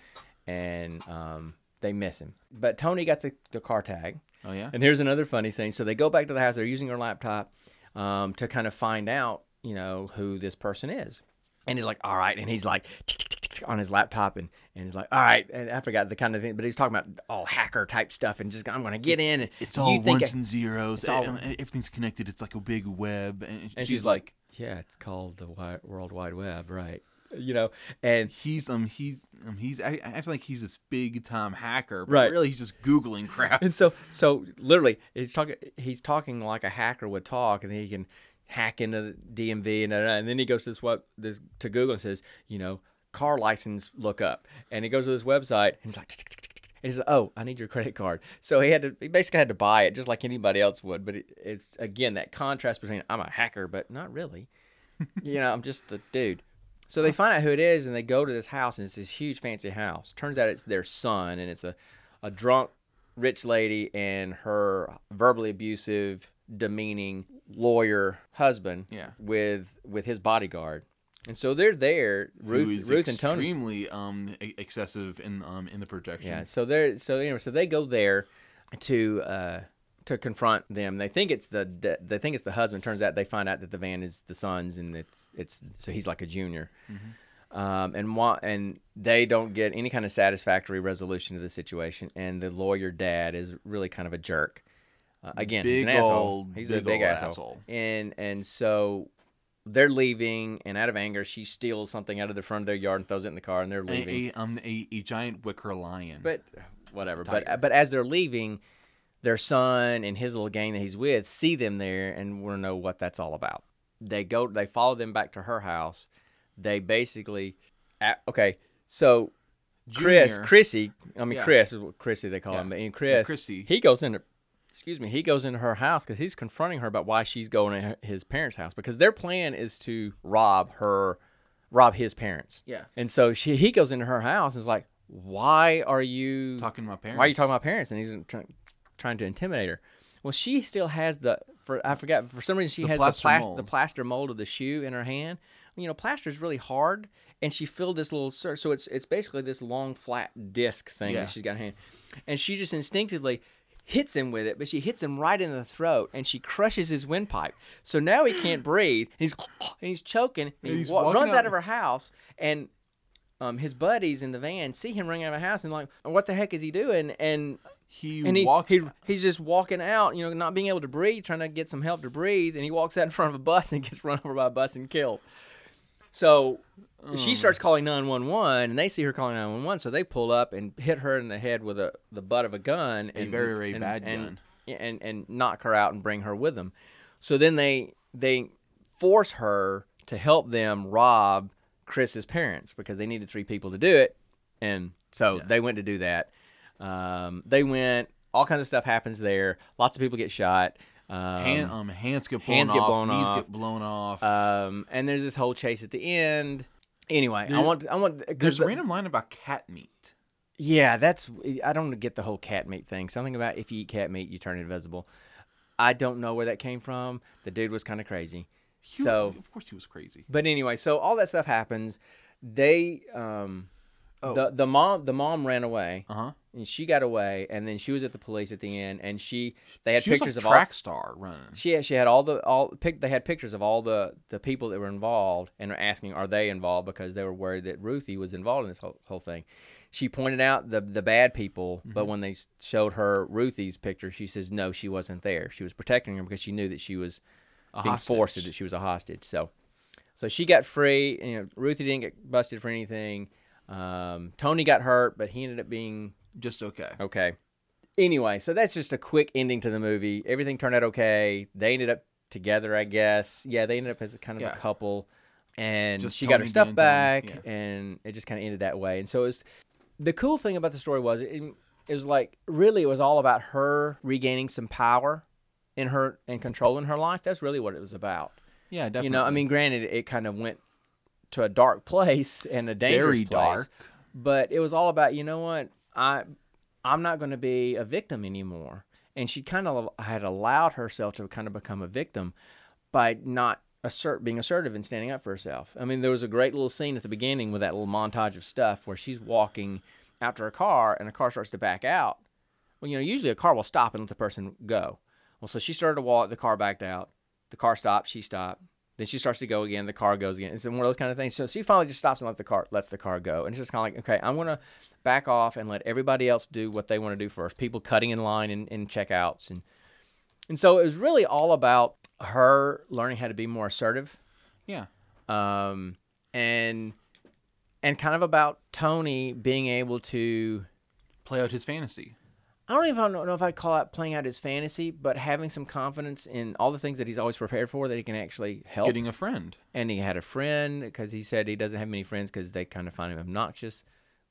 and um, they miss him. But Tony got the, the car tag. oh yeah And here's another funny thing. So they go back to the house. They're using her laptop um, to kind of find out, you know, who this person is. And he's like, all right. And he's like tick, tick, tick, tick, tick, on his laptop, and, and he's like, all right. And I forgot the kind of thing, but he's talking about all hacker type stuff, and just I'm going to get in. And it's all ones I- and zeros it's all- everything's connected it's like a big web and, and she's like, yeah, it's called the World Wide Web, right? You know, and he's um he's um he's I, I like he's this big time hacker but Right. really he's just googling crap And so, so literally, he's talking. He's talking like a hacker would talk, and he can hack into the DMV and and then he goes to this what this to Google and says, you know, car license look up, and he goes to this website and he's like, and he's like, oh, I need your credit card. So he had to, he basically had to buy it just like anybody else would. But it, it's again that contrast between I'm a hacker, but not really. you know, I'm just a dude. So they find out who it is, and they go to this house, and it's this huge fancy house. Turns out it's their son, and it's a, a drunk rich lady and her verbally abusive, demeaning lawyer husband Yeah. with with his bodyguard. And so they're there, Ruth, is Ruth and Tony. extremely um excessive in um in the projection. Yeah, so they're so anyway, so they go there to uh to confront them. They think it's the, the they think it's the husband. Turns out they find out that the van is the son's, and it's it's so he's like a junior. Um, and wa- and they don't get any kind of satisfactory resolution to the situation. And the lawyer dad is really kind of a jerk. Uh, again, he's an Big asshole. old- He's big a big old asshole. asshole. And and so they're leaving, and out of anger, she steals something out of the front of their yard and throws it in the car, and they're leaving. a, a um a, a giant wicker lion But whatever. Tiger. But but as they're leaving, their son and his little gang that he's with see them there and want to know what that's all about. They go. They follow them back to her house. They basically, okay. So Chris, Junior- Chrissy, I mean Yeah. Chris is what Chrissy they call Yeah. him, and Yeah, Chris, Chrissy. he goes into, excuse me, he goes into her house because he's confronting her about why she's going to his parents' house because their plan is to rob her, rob his parents. Yeah. And so she he goes into her house and is like, "Why are you talking to my parents Why are you talking about parents?" And he's trying, trying to intimidate her. Well, she still has the for I forgot for some reason she The has plaster the plas- the plaster mold of the shoe in her hand. you know, plaster is really hard, and she filled this little so it's it's basically this long flat disc thing Yeah. that she's got in her hand, and she just instinctively hits him with it, but she hits him right in the throat, and she crushes his windpipe. So now he can't breathe. And he's and he's choking. And, he he's wa- runs out- out of her house, and um, his buddies in the van see him running out of the house and like, what the heck is he doing? And He and he, walks. he he's just walking out, you know, not being able to breathe, trying to get some help to breathe, and he walks out in front of a bus and gets run over by a bus and killed. So Oh. she starts calling 911, and they see her calling 911, so they pull up and hit her in the head with a the butt of a gun, A and very, very and- bad and- gun. and and knock her out and bring her with them. So then they they force her to help them rob Chris's parents because they needed three people to do it, and so they went to do that. Um, they went. All kinds of stuff happens there. Lots of people get shot. Um, Hand, um, hands get blown hands off. get blown knees off. get blown off. um, and there's this whole chase at the end. Anyway, I want I want There's the- a random line about cat meat. Yeah, that's I don't get the whole cat meat thing. Something about if you eat cat meat, you turn invisible. I don't know where that came from. The dude was kind of crazy. He- So, of course he was crazy. but anyway, so all that stuff happens. They um Oh. the the mom the mom ran away Uh huh. and she got away and then she was at the police at the end and she they had She was pictures a of all track star running. she had, she had all the all pic, they had pictures of all the the people that were involved and were asking are they involved because they were worried that Ruthie was involved in this whole, whole thing. She pointed out the the bad people, Mm-hmm. but when they showed her Ruthie's picture, she says no, she wasn't there. She was protecting her because she knew that she was A being hostage. forced that she was a hostage. So so she got free. You know, Ruthie didn't get busted for anything. Um, Tony got hurt, but he ended up being Just okay. Okay. Anyway, so that's just a quick ending to the movie. Everything turned out okay. They ended up together, I guess. Yeah, they ended up as a kind of Yeah. a couple. And Just she got her stuff back, yeah. and it just kind of ended that way. And so it was the cool thing about the story was it, it was like really it was all about her regaining some power in her and controlling her life. That's really what it was about. Yeah, definitely. You know, I mean, granted, it kind of went to a dark place and a dangerous very place. dark. but it was all about you know what? I i'm not going to be a victim anymore. And she kind of had allowed herself to kind of become a victim by not assert being assertive and standing up for herself. I mean there was a great little scene at the beginning with that little montage of stuff where she's walking out to her car and a car starts to back out. Well you know usually a car will stop and let the person go. Well so she started to walk the car backed out. The car stopped she stopped then she starts to go again. The car goes again. It's one of those kind of things. So she finally just stops and lets the car lets the car go, and it's just kind of like, okay, I'm gonna back off and let everybody else do what they want to do first. People cutting in line and, and checkouts, and and so it was really all about her learning how to be more assertive, Yeah. um, and and kind of about Tony being able to. Play out his fantasy. I don't even know if I'd call it playing out his fantasy, but having some confidence in all the things that he's always prepared for that he can actually help. Getting a friend. and he had a friend because he said he doesn't have many friends because they kind of find him obnoxious,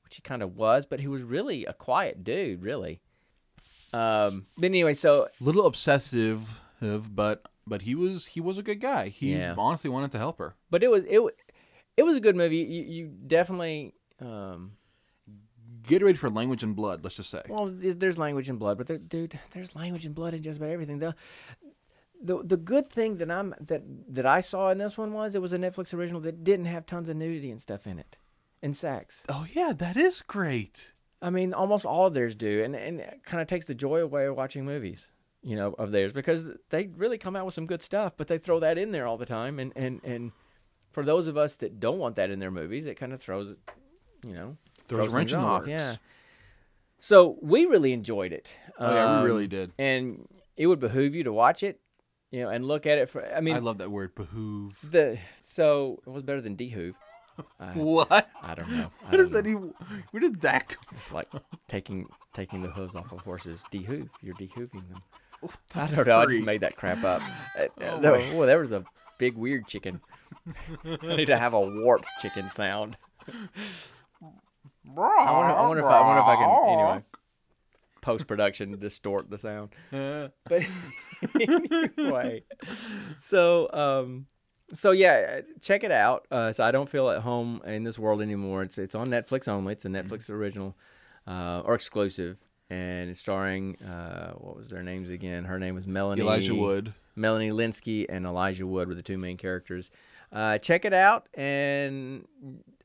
which he kind of was, but he was really a quiet dude, really. Um, but anyway, so little obsessive, but but he was he was a good guy. He Yeah. honestly wanted to help her. but it was it it was a good movie. You, you definitely um, Get ready for language and blood. Let's just say. well, there's there's language and blood, but there, dude, there's language and blood in just about everything. The the the good thing that I'm that that I saw in this one was it was a Netflix original that didn't have tons of nudity and stuff in it, and sex. Oh yeah, that is great. I mean, almost all of theirs do, and and it kind of takes the joy away of watching movies, you know, of theirs because they really come out with some good stuff, but they throw that in there all the time, and and and for those of us that don't want that in their movies, it kind of throws, you know, Throws a wrench in the off, works. Yeah. So we really enjoyed it. Oh yeah, Um, we really did. and it would behoove you to watch it, you know, and look at it for. I mean, I love that word, behoove. the so it was better than dehoove. I, What? I don't know. I What don't does know. that even? Where did that come? It's like taking taking the hooves off of horses. Dehoof. You're dehooving them. I don't know. I just made that crap up. Uh, Oh there, oh, there was a big weird chicken. I need to have a warped chicken sound. I wonder, I wonder if I, I wonder if I can anyway post production distort the sound. But anyway, so um, so yeah, check it out. Uh, so I don't feel at home in this world anymore. It's it's on Netflix only. It's a Netflix original uh, or exclusive, and it's starring uh, what was their names again? Her name was Melanie Elijah Wood. Melanie Lynskey and Elijah Wood were the two main characters. uh, check it out, and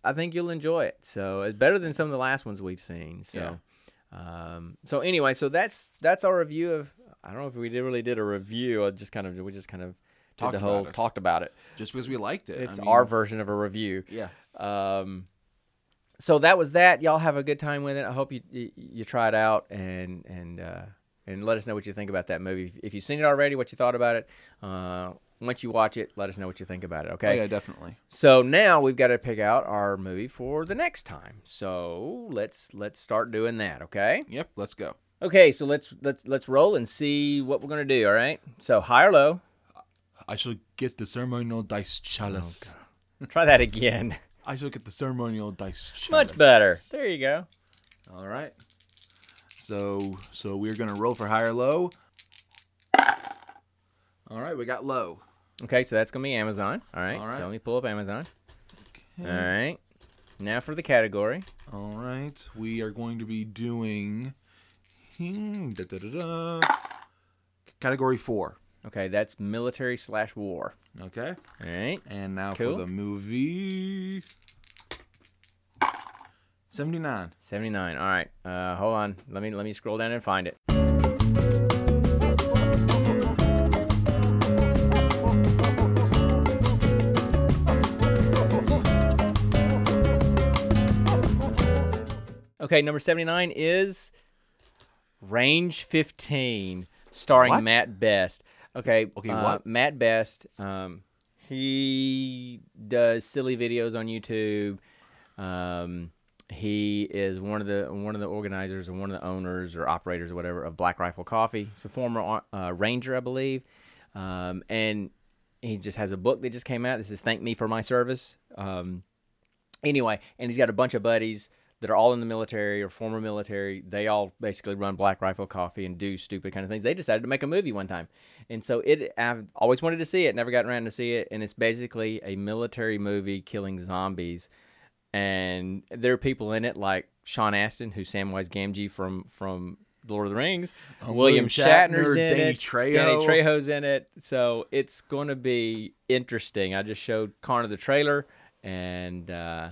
I think you'll enjoy it. So it's better than some of the last ones we've seen. So, um, so anyway, so that's that's our review of. I don't know if we did, really did a review. I just kind of we just kind of did Talked the whole about it. talked about it. Just because we liked it. I It's mean, our version of a review. Yeah. Um, so that was that. Y'all have a good time with it. I hope you you, you try it out and and uh, and let us know what you think about that movie. If you've seen it already, what you thought about it. Uh, once you watch it, let us know what you think about it. Oh, Okay. yeah, definitely. So now we've got to pick out our movie for the next time. So let's let's start doing that. Okay. Yep. Let's go. Okay. So let's let's let's roll and see what we're gonna do. All right. So high or low? I shall get the ceremonial dice chalice. Oh, Try that again. I shall get the ceremonial dice chalice. Much better. There you go. All right. So so we're gonna roll for high or low. All right, we got low. Okay, so that's gonna be Amazon. All right. All right. So let me pull up Amazon. All right. Now for the category. All right, we are going to be doing da, da, da, category four. Okay, that's military slash war. Okay, All right. and now Cool. for the movie. Seventy-nine. Seventy nine. All right. Uh, hold on. Let me let me scroll down and find it. Okay, number 79 is Range 15, starring What? Matt Best. Okay, Okay, uh, what? Matt Best, um, he does silly videos on YouTube. Um, he is one of the one of the organizers or one of the owners or operators or whatever of Black Rifle Coffee. He's a former uh, ranger, I believe, um, and he just has a book that just came out. This is "Thank Me for My Service." Um, anyway, and he's got a bunch of buddies that are all in the military or former military. They all basically run Black Rifle Coffee and do stupid kind of things. They decided to make a movie one time, and so it. I've always wanted to see it, never got around to see it, and it's basically a military movie killing zombies. And there are people in it like Sean Astin, who's Samwise Gamgee from from Lord of the Rings. Uh, William William Shatner's Shatner, in Danny it. Trejo. Danny Trejo's in it. So it's going to be interesting. I just showed Connor the trailer, and uh,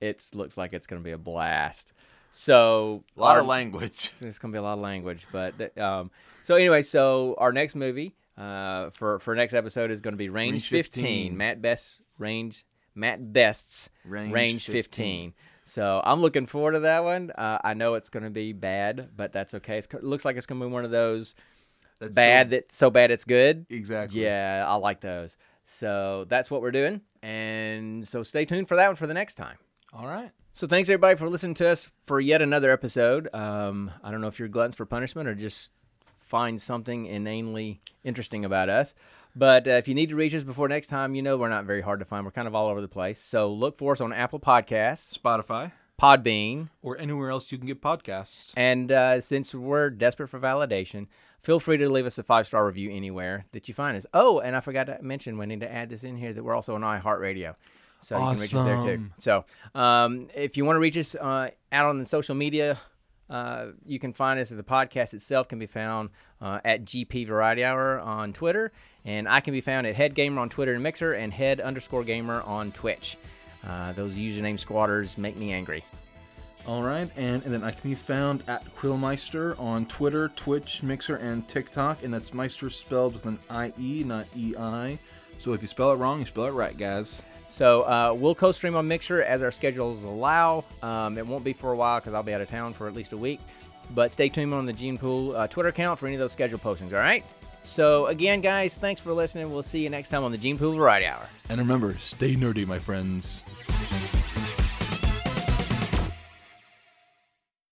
it looks like it's going to be a blast. So A lot our- of language. it's going to be a lot of language, but that- um, so anyway, so our next movie uh, for for next episode is going to be Range, Range 15. 15. Matt Best Range Matt Best's Range Range, 15. 15. So I'm looking forward to that one. Uh, I know it's going to be bad, but that's okay. It's, it looks like it's going to be one of those That's bad so- that's so bad it's good. exactly. Yeah, I like those. So that's what we're doing, and so stay tuned for that one for the next time. All right. So thanks everybody for listening to us for yet another episode. Um, I don't know if you're gluttons for punishment or just find something inanely interesting about us. But uh, if you need to reach us before next time, you know we're not very hard to find. We're kind of all over the place. So look for us on Apple Podcasts, Spotify Podbean, or anywhere else you can get podcasts. and uh, since we're desperate for validation, feel free to leave us a five star review anywhere that you find us. Oh, and I forgot to mention, we need to add this in here that we're also on iHeartRadio. So you can reach us there too. So um, if you want to reach us uh, out on the social media, uh, you can find us. The podcast itself can be found uh, at GP Variety Hour on Twitter, and I can be found at Head Gamer on Twitter and Mixer, and Head underscore Gamer on Twitch. Uh, those username squatters make me angry. All right, and, and then I can be found at Quillmiester on Twitter, Twitch, Mixer, and TikTok, and that's Meister spelled with an I-E, not E-I. So if you spell it wrong, you spell it right, guys. So uh, we'll co-stream on Mixer as our schedules allow. Um, it won't be for a while because I'll be out of town for at least a week. But stay tuned on the Gene Pool uh, Twitter account for any of those schedule postings. All right. So again, guys, thanks for listening. We'll see you next time on the Gene Pool Variety Hour. And remember, stay nerdy, my friends.